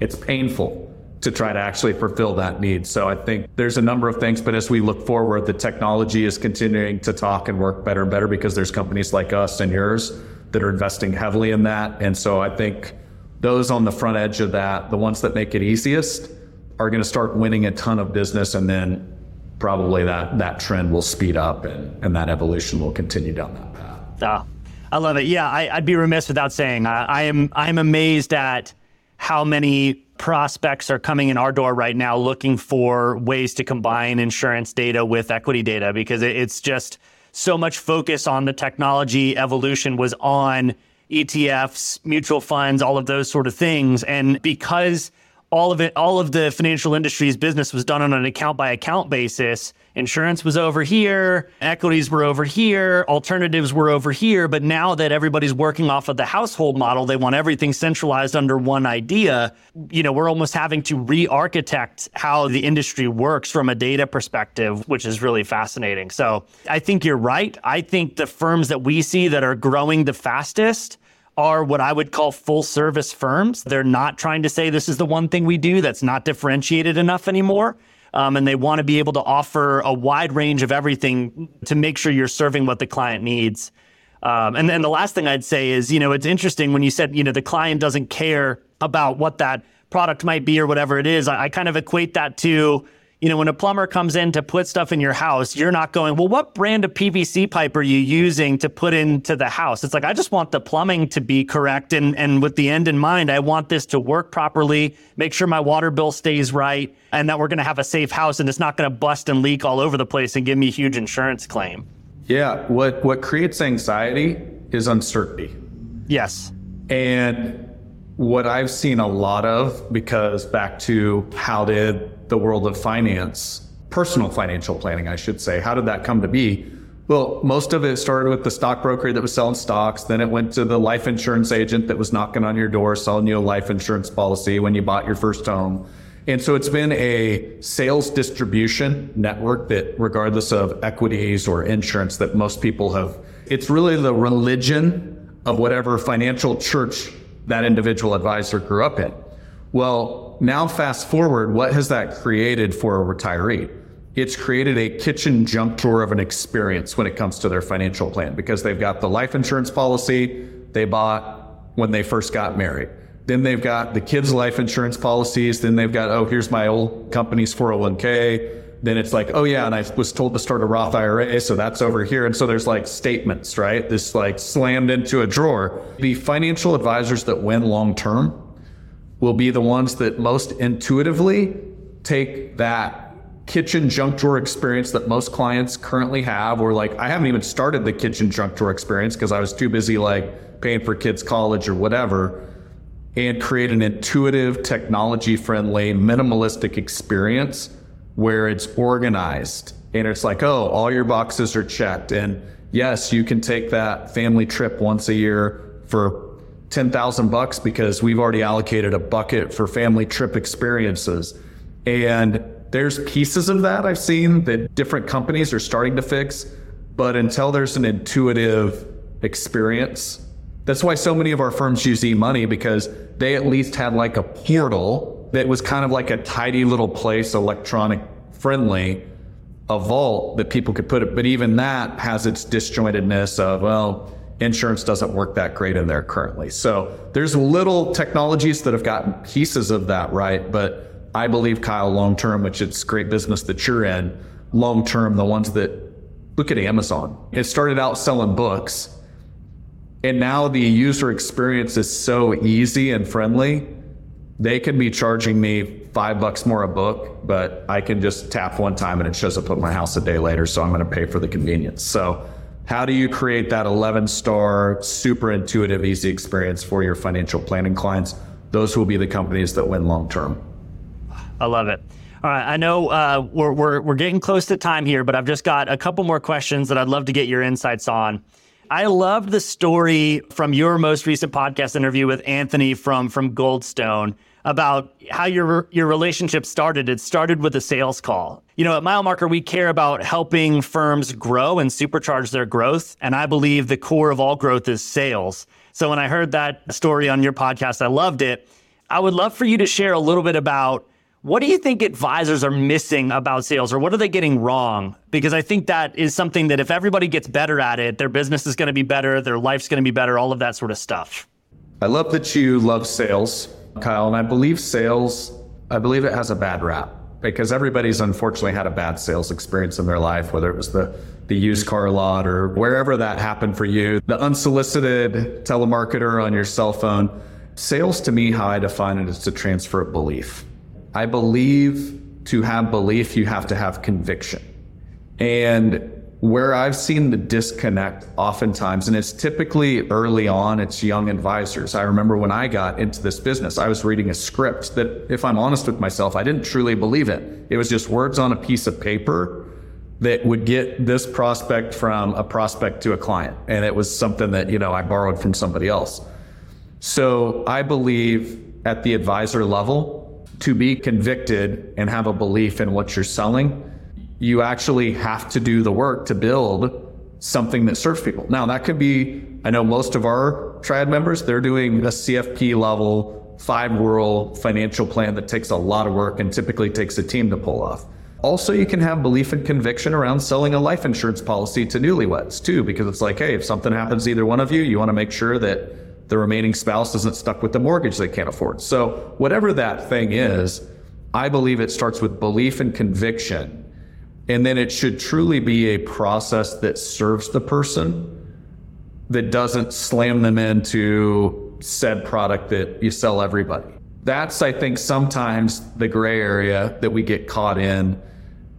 it's painful to try to actually fulfill that need. So I think there's a number of things, but as we look forward, the technology is continuing to talk and work better and better because there's companies like us and yours that are investing heavily in that. And so I think those on the front edge of that, the ones that make it easiest, are going to start winning a ton of business and then probably that that trend will speed up and, and that evolution will continue down that path. Ah, I love it. Yeah, I, would be remiss without saying I, I am I'm amazed at how many prospects are coming in our door right now looking for ways to combine insurance data with equity data because it's just so much focus on the technology evolution was on ETFs, mutual funds, all of those sort of things. And because all of it, all of the financial industry's business was done on an account by account basis. Insurance was over here, equities were over here, alternatives were over here. But now that everybody's working off of the household model, they want everything centralized under one idea. You know, we're almost having to re architect how the industry works from a data perspective, which is really fascinating. So I think you're right. I think the firms that we see that are growing the fastest are what I would call full service firms. They're not trying to say this is the one thing we do that's not differentiated enough anymore. Um, and they want to be able to offer a wide range of everything to make sure you're serving what the client needs. Um, and then the last thing I'd say is, you know, it's interesting when you said, you know, the client doesn't care about what that product might be or whatever it is. I, I kind of equate that to, you know, when a plumber comes in to put stuff in your house, you're not going, well, what brand of PVC pipe are you using to put into the house? It's like, I just want the plumbing to be correct. And, and with the end in mind, I want this to work properly, make sure my water bill stays right, and that we're going to have a safe house and it's not going to bust and leak all over the place and give me a huge insurance claim. Yeah. What, what creates anxiety is uncertainty. Yes. And what I've seen a lot of, because back to how did the world of finance, personal financial planning, I should say, how did that come to be? Well, most of it started with the stockbroker that was selling stocks. Then it went to the life insurance agent that was knocking on your door, selling you a life insurance policy when you bought your first home. And so it's been a sales distribution network that, regardless of equities or insurance, that most people have, it's really the religion of whatever financial church that individual advisor grew up in. Well, now fast forward, what has that created for a retiree? It's created a kitchen junk drawer of an experience when it comes to their financial plan because they've got the life insurance policy they bought when they first got married. Then they've got the kids' life insurance policies. Then they've got, oh, here's my old company's 401k then it's like, oh yeah, and I was told to start a Roth IRA, so that's over here. And so there's like statements, right? This like slammed into a drawer. The financial advisors that win long term will be the ones that most intuitively take that kitchen junk drawer experience that most clients currently have, or like I haven't even started the kitchen junk drawer experience because I was too busy like paying for kids' college or whatever, and create an intuitive, technology friendly, minimalistic experience where it's organized and it's like, oh, all your boxes are checked. And yes, you can take that family trip once a year for 10,000 bucks because we've already allocated a bucket for family trip experiences. And there's pieces of that I've seen that different companies are starting to fix. But until there's an intuitive experience, that's why so many of our firms use eMoney because they at least had like a portal that was kind of like a tidy little place, electronic friendly, a vault that people could put it. But even that has its disjointedness of, well, insurance doesn't work that great in there currently. So there's little technologies that have gotten pieces of that right, but I believe Kyle long term, which it's great business that you're in, long term, the ones that look at Amazon. It started out selling books, and now the user experience is so easy and friendly. They can be charging me five bucks more a book, but I can just tap one time and it shows up at my house a day later. So I'm going to pay for the convenience. So how do you create that 11 star, super intuitive, easy experience for your financial planning clients? Those will be the companies that win long term. I love it. All right, I know uh, we're, we're, we're getting close to time here, but I've just got a couple more questions that I'd love to get your insights on. I loved the story from your most recent podcast interview with Anthony from from Goldstone about how your your relationship started. It started with a sales call. You know, at MileMarker, we care about helping firms grow and supercharge their growth, and I believe the core of all growth is sales. So when I heard that story on your podcast, I loved it. I would love for you to share a little bit about what do you think advisors are missing about sales or what are they getting wrong? Because I think that is something that if everybody gets better at it, their business is going to be better, their life's going to be better, all of that sort of stuff. I love that you love sales. Kyle, and I believe sales, I believe it has a bad rap because everybody's unfortunately had a bad sales experience in their life, whether it was the, the used car lot or wherever that happened for you, the unsolicited telemarketer on your cell phone. Sales to me, how I define it is to transfer belief. I believe to have belief, you have to have conviction. And where I've seen the disconnect oftentimes, and it's typically early on, it's young advisors. I remember when I got into this business, I was reading a script that, if I'm honest with myself, I didn't truly believe it. It was just words on a piece of paper that would get this prospect from a prospect to a client. And it was something that, you know, I borrowed from somebody else. So I believe at the advisor level, to be convicted and have a belief in what you're selling you actually have to do the work to build something that serves people. Now, that could be, I know most of our triad members, they're doing a CFP level, five world financial plan that takes a lot of work and typically takes a team to pull off. Also, you can have belief and conviction around selling a life insurance policy to newlyweds too, because it's like, hey, if something happens to either one of you, you want to make sure that the remaining spouse isn't stuck with the mortgage they can't afford. So, whatever that thing is, I believe it starts with belief and conviction and then it should truly be a process that serves the person that doesn't slam them into said product that you sell everybody. That's, I think, sometimes the gray area that we get caught in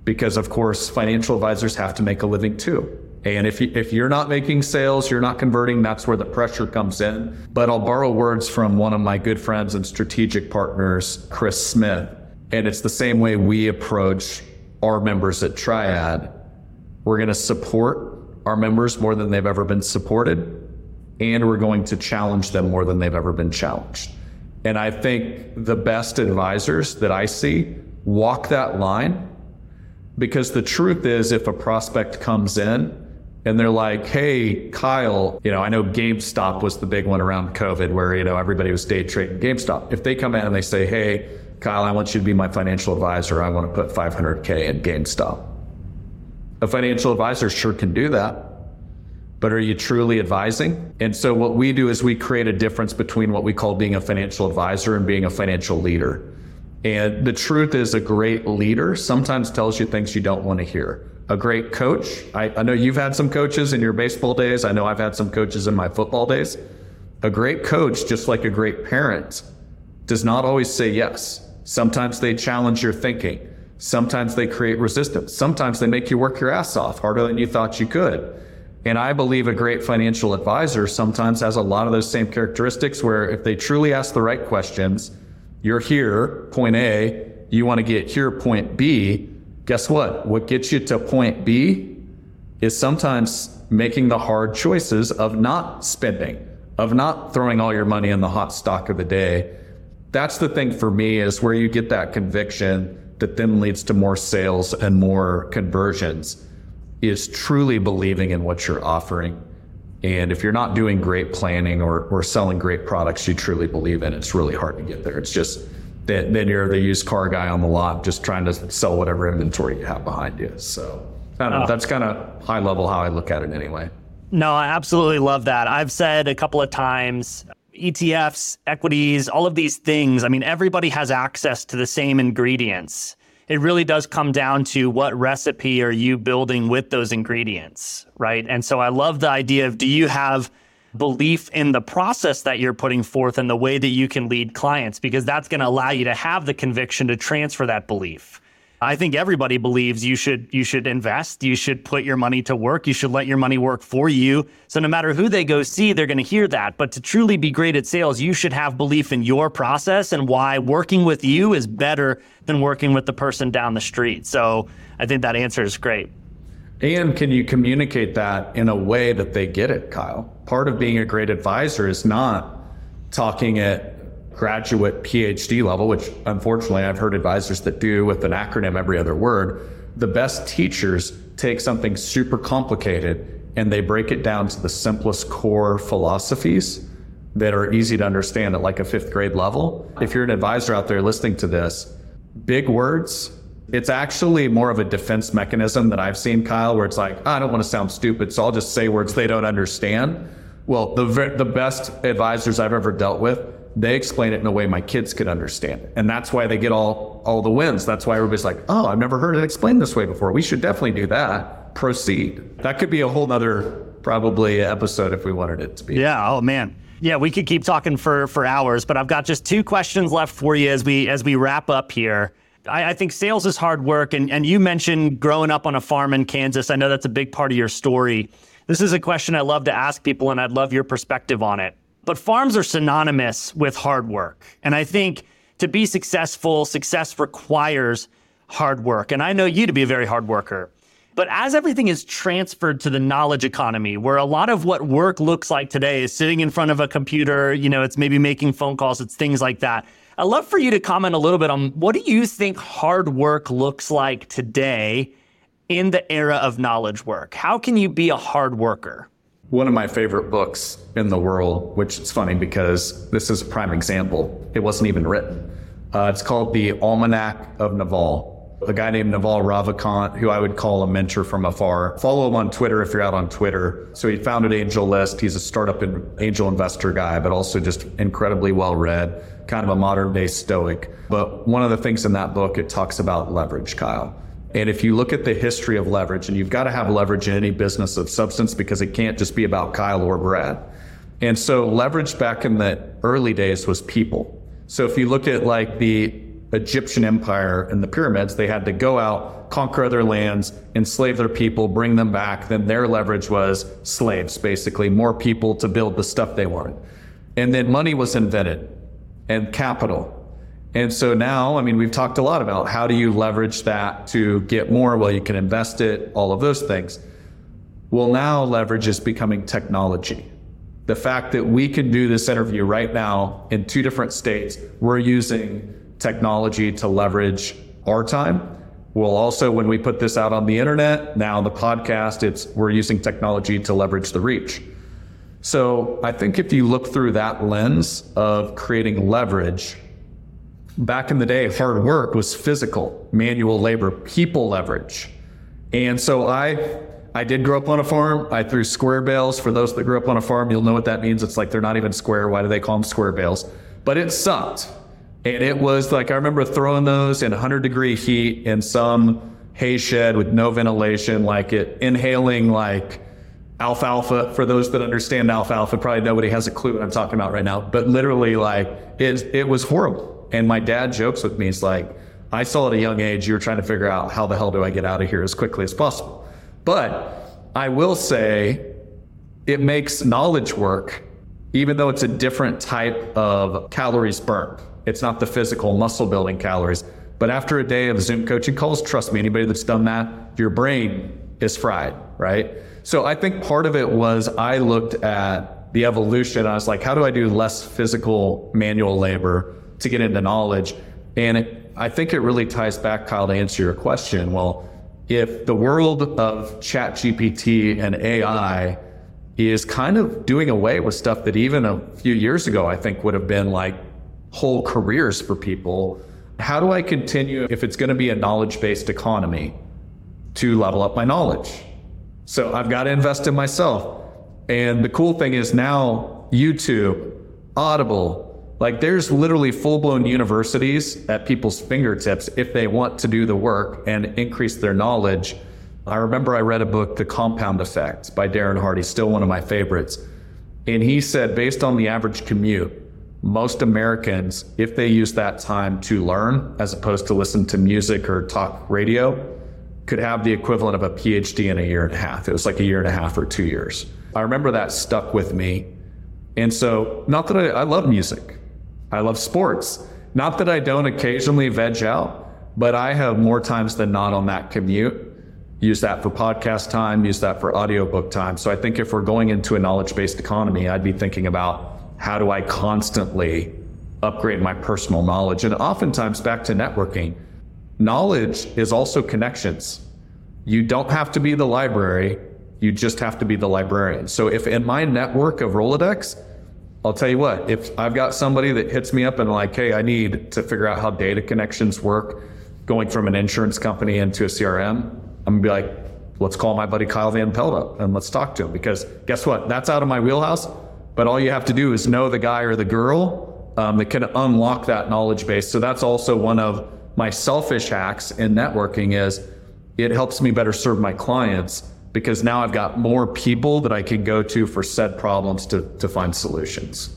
because, of course, financial advisors have to make a living too. And if, you, if you're not making sales, you're not converting, that's where the pressure comes in. But I'll borrow words from one of my good friends and strategic partners, Chris Smith. And it's the same way we approach our members at Triad. We're going to support our members more than they've ever been supported, and we're going to challenge them more than they've ever been challenged. And I think the best advisors that I see walk that line because the truth is, if a prospect comes in and they're like, hey, Kyle, you know, I know GameStop was the big one around COVID where, you know, everybody was day trading GameStop. If they come in and they say, hey, Kyle, I want you to be my financial advisor. I want to put 500K in GameStop. A financial advisor sure can do that. But are you truly advising? And so what we do is we create a difference between what we call being a financial advisor and being a financial leader. And the truth is a great leader sometimes tells you things you don't want to hear. A great coach, I, I know you've had some coaches in your baseball days. I know I've had some coaches in my football days. A great coach, just like a great parent, does not always say yes. Sometimes they challenge your thinking. Sometimes they create resistance. Sometimes they make you work your ass off harder than you thought you could. And I believe a great financial advisor sometimes has a lot of those same characteristics where if they truly ask the right questions, you're here, point A, you want to get here, point B. Guess what? What gets you to point B is sometimes making the hard choices of not spending, of not throwing all your money in the hot stock of the day that's the thing for me is where you get that conviction that then leads to more sales and more conversions is truly believing in what you're offering. And if you're not doing great planning or, or selling great products you truly believe in, it's really hard to get there. It's just then, then you're the used car guy on the lot just trying to sell whatever inventory you have behind you. So I don't know. Oh. That's kind of high level how I look at it anyway. No, I absolutely love that. I've said a couple of times ETFs, equities, all of these things. I mean, everybody has access to the same ingredients. It really does come down to what recipe are you building with those ingredients, right? And so I love the idea of do you have belief in the process that you're putting forth and the way that you can lead clients because that's going to allow you to have the conviction to transfer that belief. I think everybody believes you should you should invest, you should put your money to work, you should let your money work for you. So no matter who they go see, they're going to hear that. But to truly be great at sales, you should have belief in your process and why working with you is better than working with the person down the street. So I think that answer is great. And can you communicate that in a way that they get it, Kyle? Part of being a great advisor is not talking at graduate PhD level, which unfortunately I've heard advisors that do with an acronym every other word. The best teachers take something super complicated and they break it down to the simplest core philosophies that are easy to understand at like a fifth grade level. If you're an advisor out there listening to this, big words, it's actually more of a defense mechanism that I've seen, Kyle, where it's like, ah, I don't want to sound stupid, so I'll just say words they don't understand. Well, the, the best advisors I've ever dealt with, they explain it in a way my kids could understand it. And that's why they get all, all the wins. That's why everybody's like, oh, I've never heard it explained this way before. We should definitely do that. Proceed. That could be a whole nother probably episode if we wanted it to be. Yeah. Oh man. Yeah, we could keep talking for for hours, but I've got just two questions left for you as we as we wrap up here. I, I, think sales is hard work. And, and you mentioned growing up on a farm in Kansas. I know that's a big part of your story. This is a question I love to ask people, and I'd love your perspective on it. But farms are synonymous with hard work. And I think to be successful, success requires hard work. And I know you to be a very hard worker. But as everything is transferred to the knowledge economy, where a lot of what work looks like today is sitting in front of a computer, you know, it's maybe making phone calls, it's things like that. I'd love for you to comment a little bit on what do you think hard work looks like today in the era of knowledge work? How can you be a hard worker? One of my favorite books in the world, which is funny because this is a prime example. It wasn't even written. Uh, it's called The Almanac of Naval a guy named Naval Ravikant, who I would call a mentor from afar. Follow him on Twitter if you're out on Twitter. So he founded AngelList. He's a startup and angel investor guy, but also just incredibly well read, kind of a modern day stoic. But one of the things in that book, it talks about leverage, Kyle. And if you look at the history of leverage, and you've got to have leverage in any business of substance because it can't just be about Kyle or Brad. And so leverage back in the early days was people. So if you look at like the Egyptian empire and the pyramids, they had to go out, conquer other lands, enslave their people, bring them back. Then their leverage was slaves, basically, more people to build the stuff they wanted. And then money was invented and capital. And so now, I mean, we've talked a lot about how do you leverage that to get more? Well, you can invest it, all of those things. Well, now leverage is becoming technology. The fact that we can do this interview right now in two different states, we're using technology to leverage our time. We'll also, when we put this out on the internet, now the podcast, it's we're using technology to leverage the reach. So I think if you look through that lens of creating leverage, back in the day, hard work was physical, manual labor, people leverage. And so I I did grow up on a farm. I threw square bales. For those that grew up on a farm, you'll know what that means. It's like they're not even square. Why do they call them square bales? But it sucked. And it was like, I remember throwing those in 100 degree heat in some hay shed with no ventilation, like it inhaling like alfalfa. For those that understand alfalfa, probably nobody has a clue what I'm talking about right now, but literally like it, it was horrible. And my dad jokes with me, he's like, I saw at a young age, you were trying to figure out how the hell do I get out of here as quickly as possible. But I will say it makes knowledge work, even though it's a different type of calories burned. It's not the physical muscle building calories. But after a day of Zoom coaching calls, trust me, anybody that's done that, your brain is fried, right? So I think part of it was I looked at the evolution. I was like, how do I do less physical manual labor to get into knowledge? And it, I think it really ties back, Kyle, to answer your question. Well, if the world of chat GPT and AI is kind of doing away with stuff that even a few years ago, I think would have been like whole careers for people. How do I continue, if it's going to be a knowledge based economy, to level up my knowledge? So I've got to invest in myself. And the cool thing is now YouTube, Audible, like there's literally full blown universities at people's fingertips if they want to do the work and increase their knowledge. I remember I read a book, The Compound Effect by Darren Hardy, still one of my favorites. And he said, based on the average commute, most Americans, if they use that time to learn as opposed to listen to music or talk radio, could have the equivalent of a PhD in a year and a half. It was like a year and a half or two years. I remember that stuck with me. And so, not that I, I love music, I love sports. Not that I don't occasionally veg out, but I have more times than not on that commute. Use that for podcast time, use that for audiobook time. So I think if we're going into a knowledge based economy, I'd be thinking about how do I constantly upgrade my personal knowledge? And oftentimes, back to networking, knowledge is also connections. You don't have to be the library, you just have to be the librarian. So if in my network of Rolodex, I'll tell you what, if I've got somebody that hits me up and like, hey, I need to figure out how data connections work going from an insurance company into a CRM, I'm gonna be like, let's call my buddy Kyle Van Pelt up and let's talk to him because guess what? That's out of my wheelhouse. But all you have to do is know the guy or the girl um, that can unlock that knowledge base. So that's also one of my selfish hacks in networking is it helps me better serve my clients because now I've got more people that I can go to for said problems to, to find solutions.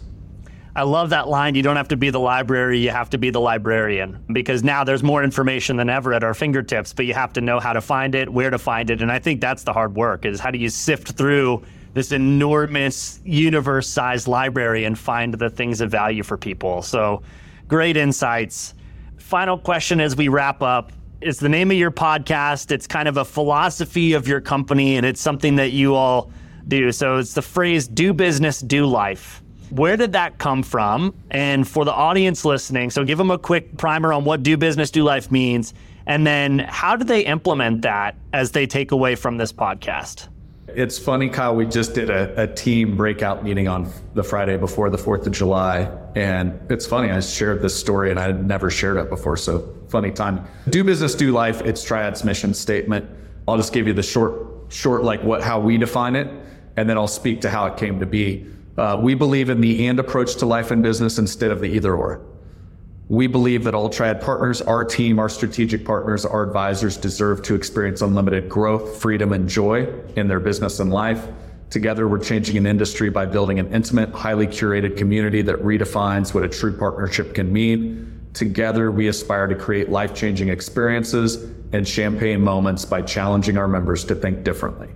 I love that line. You don't have to be the library, you have to be the librarian because now there's more information than ever at our fingertips, but you have to know how to find it, where to find it. And I think that's the hard work is how do you sift through this enormous universe sized library and find the things of value for people. So great insights. Final question as we wrap up. It's the name of your podcast. It's kind of a philosophy of your company, and it's something that you all do. So it's the phrase do business, do life. Where did that come from? And for the audience listening, so give them a quick primer on what do business, do life means. And then how do they implement that as they take away from this podcast? It's funny, Kyle. We just did a, a, team breakout meeting on the Friday before the 4th of July. And it's funny, I shared this story and I had never shared it before. So funny time. Do business, do life. It's Triad's mission statement. I'll just give you the short, short, like what, how we define it. And then I'll speak to how it came to be. Uh, we believe in the and approach to life and business instead of the either or. We believe that all Triad partners, our team, our strategic partners, our advisors deserve to experience unlimited growth, freedom, and joy in their business and life. Together, we're changing an industry by building an intimate, highly curated community that redefines what a true partnership can mean. Together, we aspire to create life changing experiences and champagne moments by challenging our members to think differently.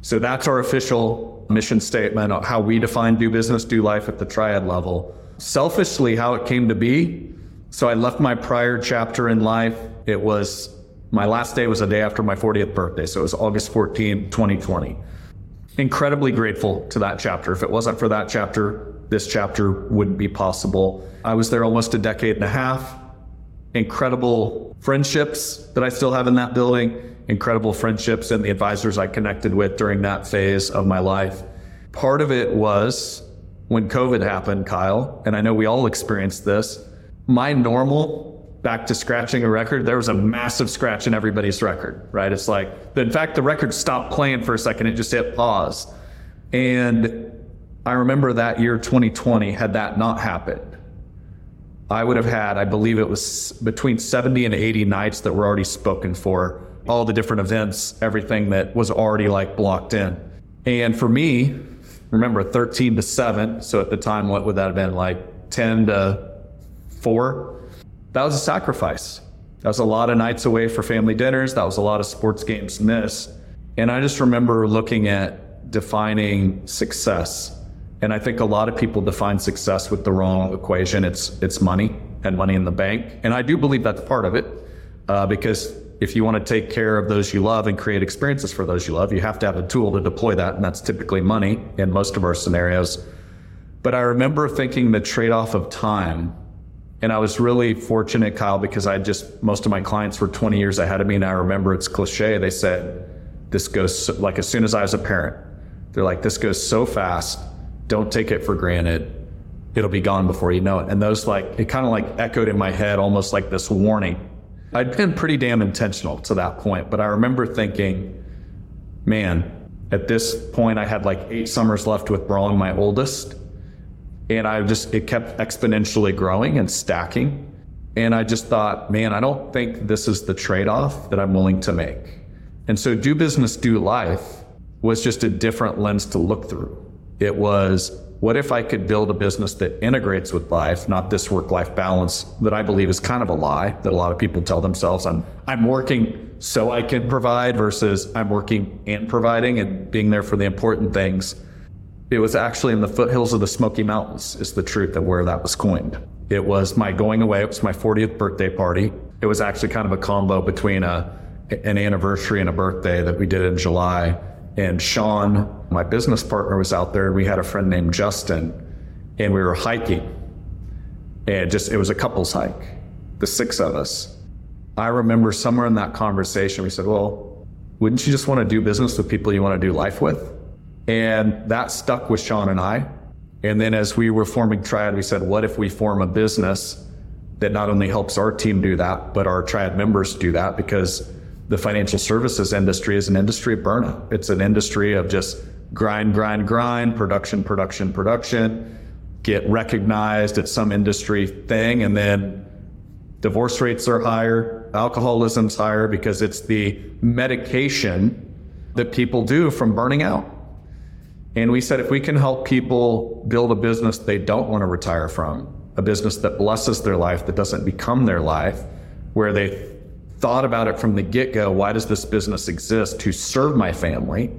So that's our official mission statement, of how we define do business, do life at the triad level. Selfishly, how it came to be, so I left my prior chapter in life. It was my last day was a day after my 40th birthday. So it was August 14, 2020. Incredibly grateful to that chapter. If it wasn't for that chapter, this chapter wouldn't be possible. I was there almost a decade and a half. Incredible friendships that I still have in that building, incredible friendships and the advisors I connected with during that phase of my life. Part of it was when COVID happened, Kyle, and I know we all experienced this my normal back to scratching a record, there was a massive scratch in everybody's record, right? It's like, in fact, the record stopped playing for a second, it just hit pause. And I remember that year 2020, had that not happened, I would have had, I believe it was between 70 and 80 nights that were already spoken for, all the different events, everything that was already like blocked in. And for me, remember 13 to 7, so at the time, what would that have been like 10 to four, that was a sacrifice. That was a lot of nights away for family dinners. That was a lot of sports games missed. And I just remember looking at defining success. And I think a lot of people define success with the wrong equation. It's it's money and money in the bank. And I do believe that's part of it, uh, because if you want to take care of those you love and create experiences for those you love, you have to have a tool to deploy that, and that's typically money in most of our scenarios. But I remember thinking the trade-off of time and I was really fortunate, Kyle, because I just, most of my clients were 20 years ahead of me. And I remember it's cliche. They said, this goes, so, like, as soon as I was a parent, they're like, this goes so fast. Don't take it for granted. It'll be gone before you know it. And those, like, it kind of like echoed in my head, almost like this warning. I'd been pretty damn intentional to that point, but I remember thinking, man, At this point, I had like eight summers left with Braun, my oldest. And I just, it kept exponentially growing and stacking. And I just thought, man, I don't think this is the trade off that I'm willing to make. And so, do business, do life was just a different lens to look through. It was, what if I could build a business that integrates with life, not this work life balance that I believe is kind of a lie that a lot of people tell themselves I'm, I'm working so I can provide versus I'm working and providing and being there for the important things. It was actually in the foothills of the Smoky Mountains, is the truth of where that was coined. It was my going away. It was my 40th birthday party. It was actually kind of a combo between a, an anniversary and a birthday that we did in July. And Sean, my business partner, was out there. We had a friend named Justin, and we were hiking. And just, it was a couple's hike, the six of us. I remember somewhere in that conversation, we said, Well, wouldn't you just want to do business with people you want to do life with? And that stuck with Sean and I. And then as we were forming Triad, we said, what if we form a business that not only helps our team do that, but our Triad members do that? Because the financial services industry is an industry of burnout. It's an industry of just grind, grind, grind, production, production, production, get recognized at some industry thing, and then divorce rates are higher, alcoholism's higher because it's the medication that people do from burning out. And we said if we can help people build a business they don't want to retire from, a business that blesses their life, that doesn't become their life, where they thought about it from the get go why does this business exist? To serve my family.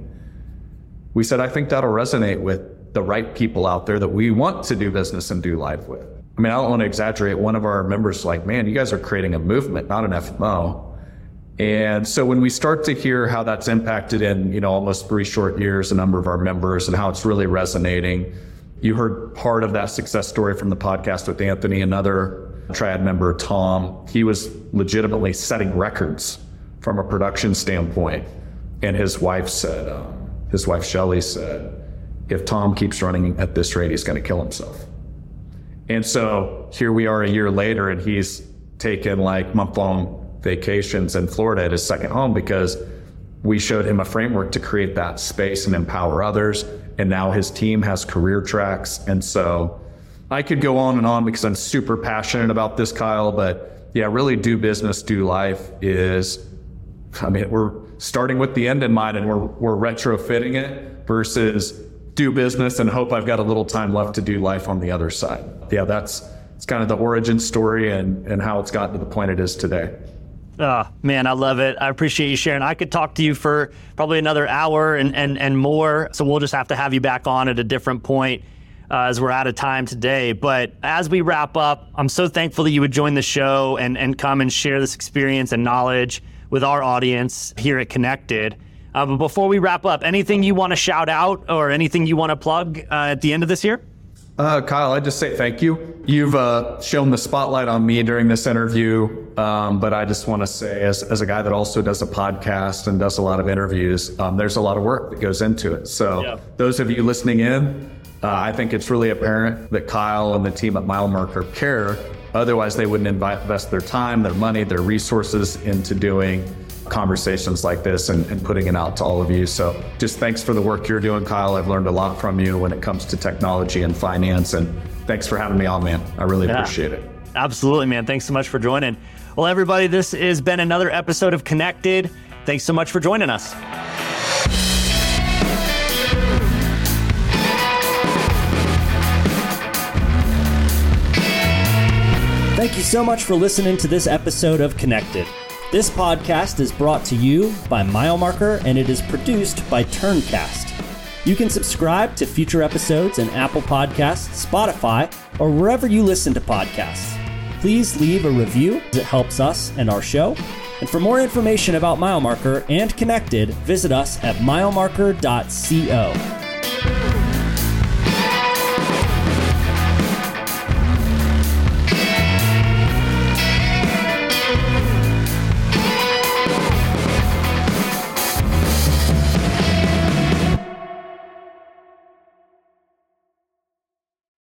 We said, I think that'll resonate with the right people out there that we want to do business and do life with. I mean, I don't want to exaggerate. One of our members, like, man, you guys are creating a movement, not an FMO. And so when we start to hear how that's impacted in, you know, almost three short years, a number of our members and how it's really resonating, you heard part of that success story from the podcast with Anthony, another triad member, Tom. He was legitimately setting records from a production standpoint. And his wife said, um, his wife Shelly said, if Tom keeps running at this rate, he's going to kill himself. And so here we are a year later, and he's taken like month long vacations in Florida at his second home because we showed him a framework to create that space and empower others. And now his team has career tracks. And so I could go on and on because I'm super passionate about this, Kyle. But yeah, really do business, do life is, I mean, we're starting with the end in mind and we're, we're retrofitting it versus do business and hope I've got a little time left to do life on the other side. Yeah, that's, it's kind of the origin story and, and how it's gotten to the point it is today. Oh, man, I love it. I appreciate you sharing. I could talk to you for probably another hour and, and, and more. So we'll just have to have you back on at a different point uh, as we're out of time today. But as we wrap up, I'm so thankful that you would join the show and, and come and share this experience and knowledge with our audience here at Connected. Uh, but before we wrap up, anything you want to shout out or anything you want to plug uh, at the end of this year? Uh, Kyle, I just say thank you. You've uh, shown the spotlight on me during this interview, um, but I just want to say, as, as a guy that also does a podcast and does a lot of interviews, um, there's a lot of work that goes into it. So, yeah. those of you listening in, uh, I think it's really apparent that Kyle and the team at Mile Marker care. Otherwise, they wouldn't invest their time, their money, their resources into doing conversations like this and, and, putting it out to all of you. So just thanks for the work you're doing, Kyle. I've learned a lot from you when it comes to technology and finance. And thanks for having me on, man. I really yeah, appreciate it. Absolutely, man. Thanks so much for joining. Well, everybody, this has been another episode of Connected. Thanks so much for joining us. Thank you so much for listening to this episode of Connected. This podcast is brought to you by MileMarker and it is produced by Turncast. You can subscribe to future episodes in Apple Podcasts, Spotify, or wherever you listen to podcasts. Please leave a review, it helps us and our show. And for more information about MileMarker and Connected, visit us at milemarker.co.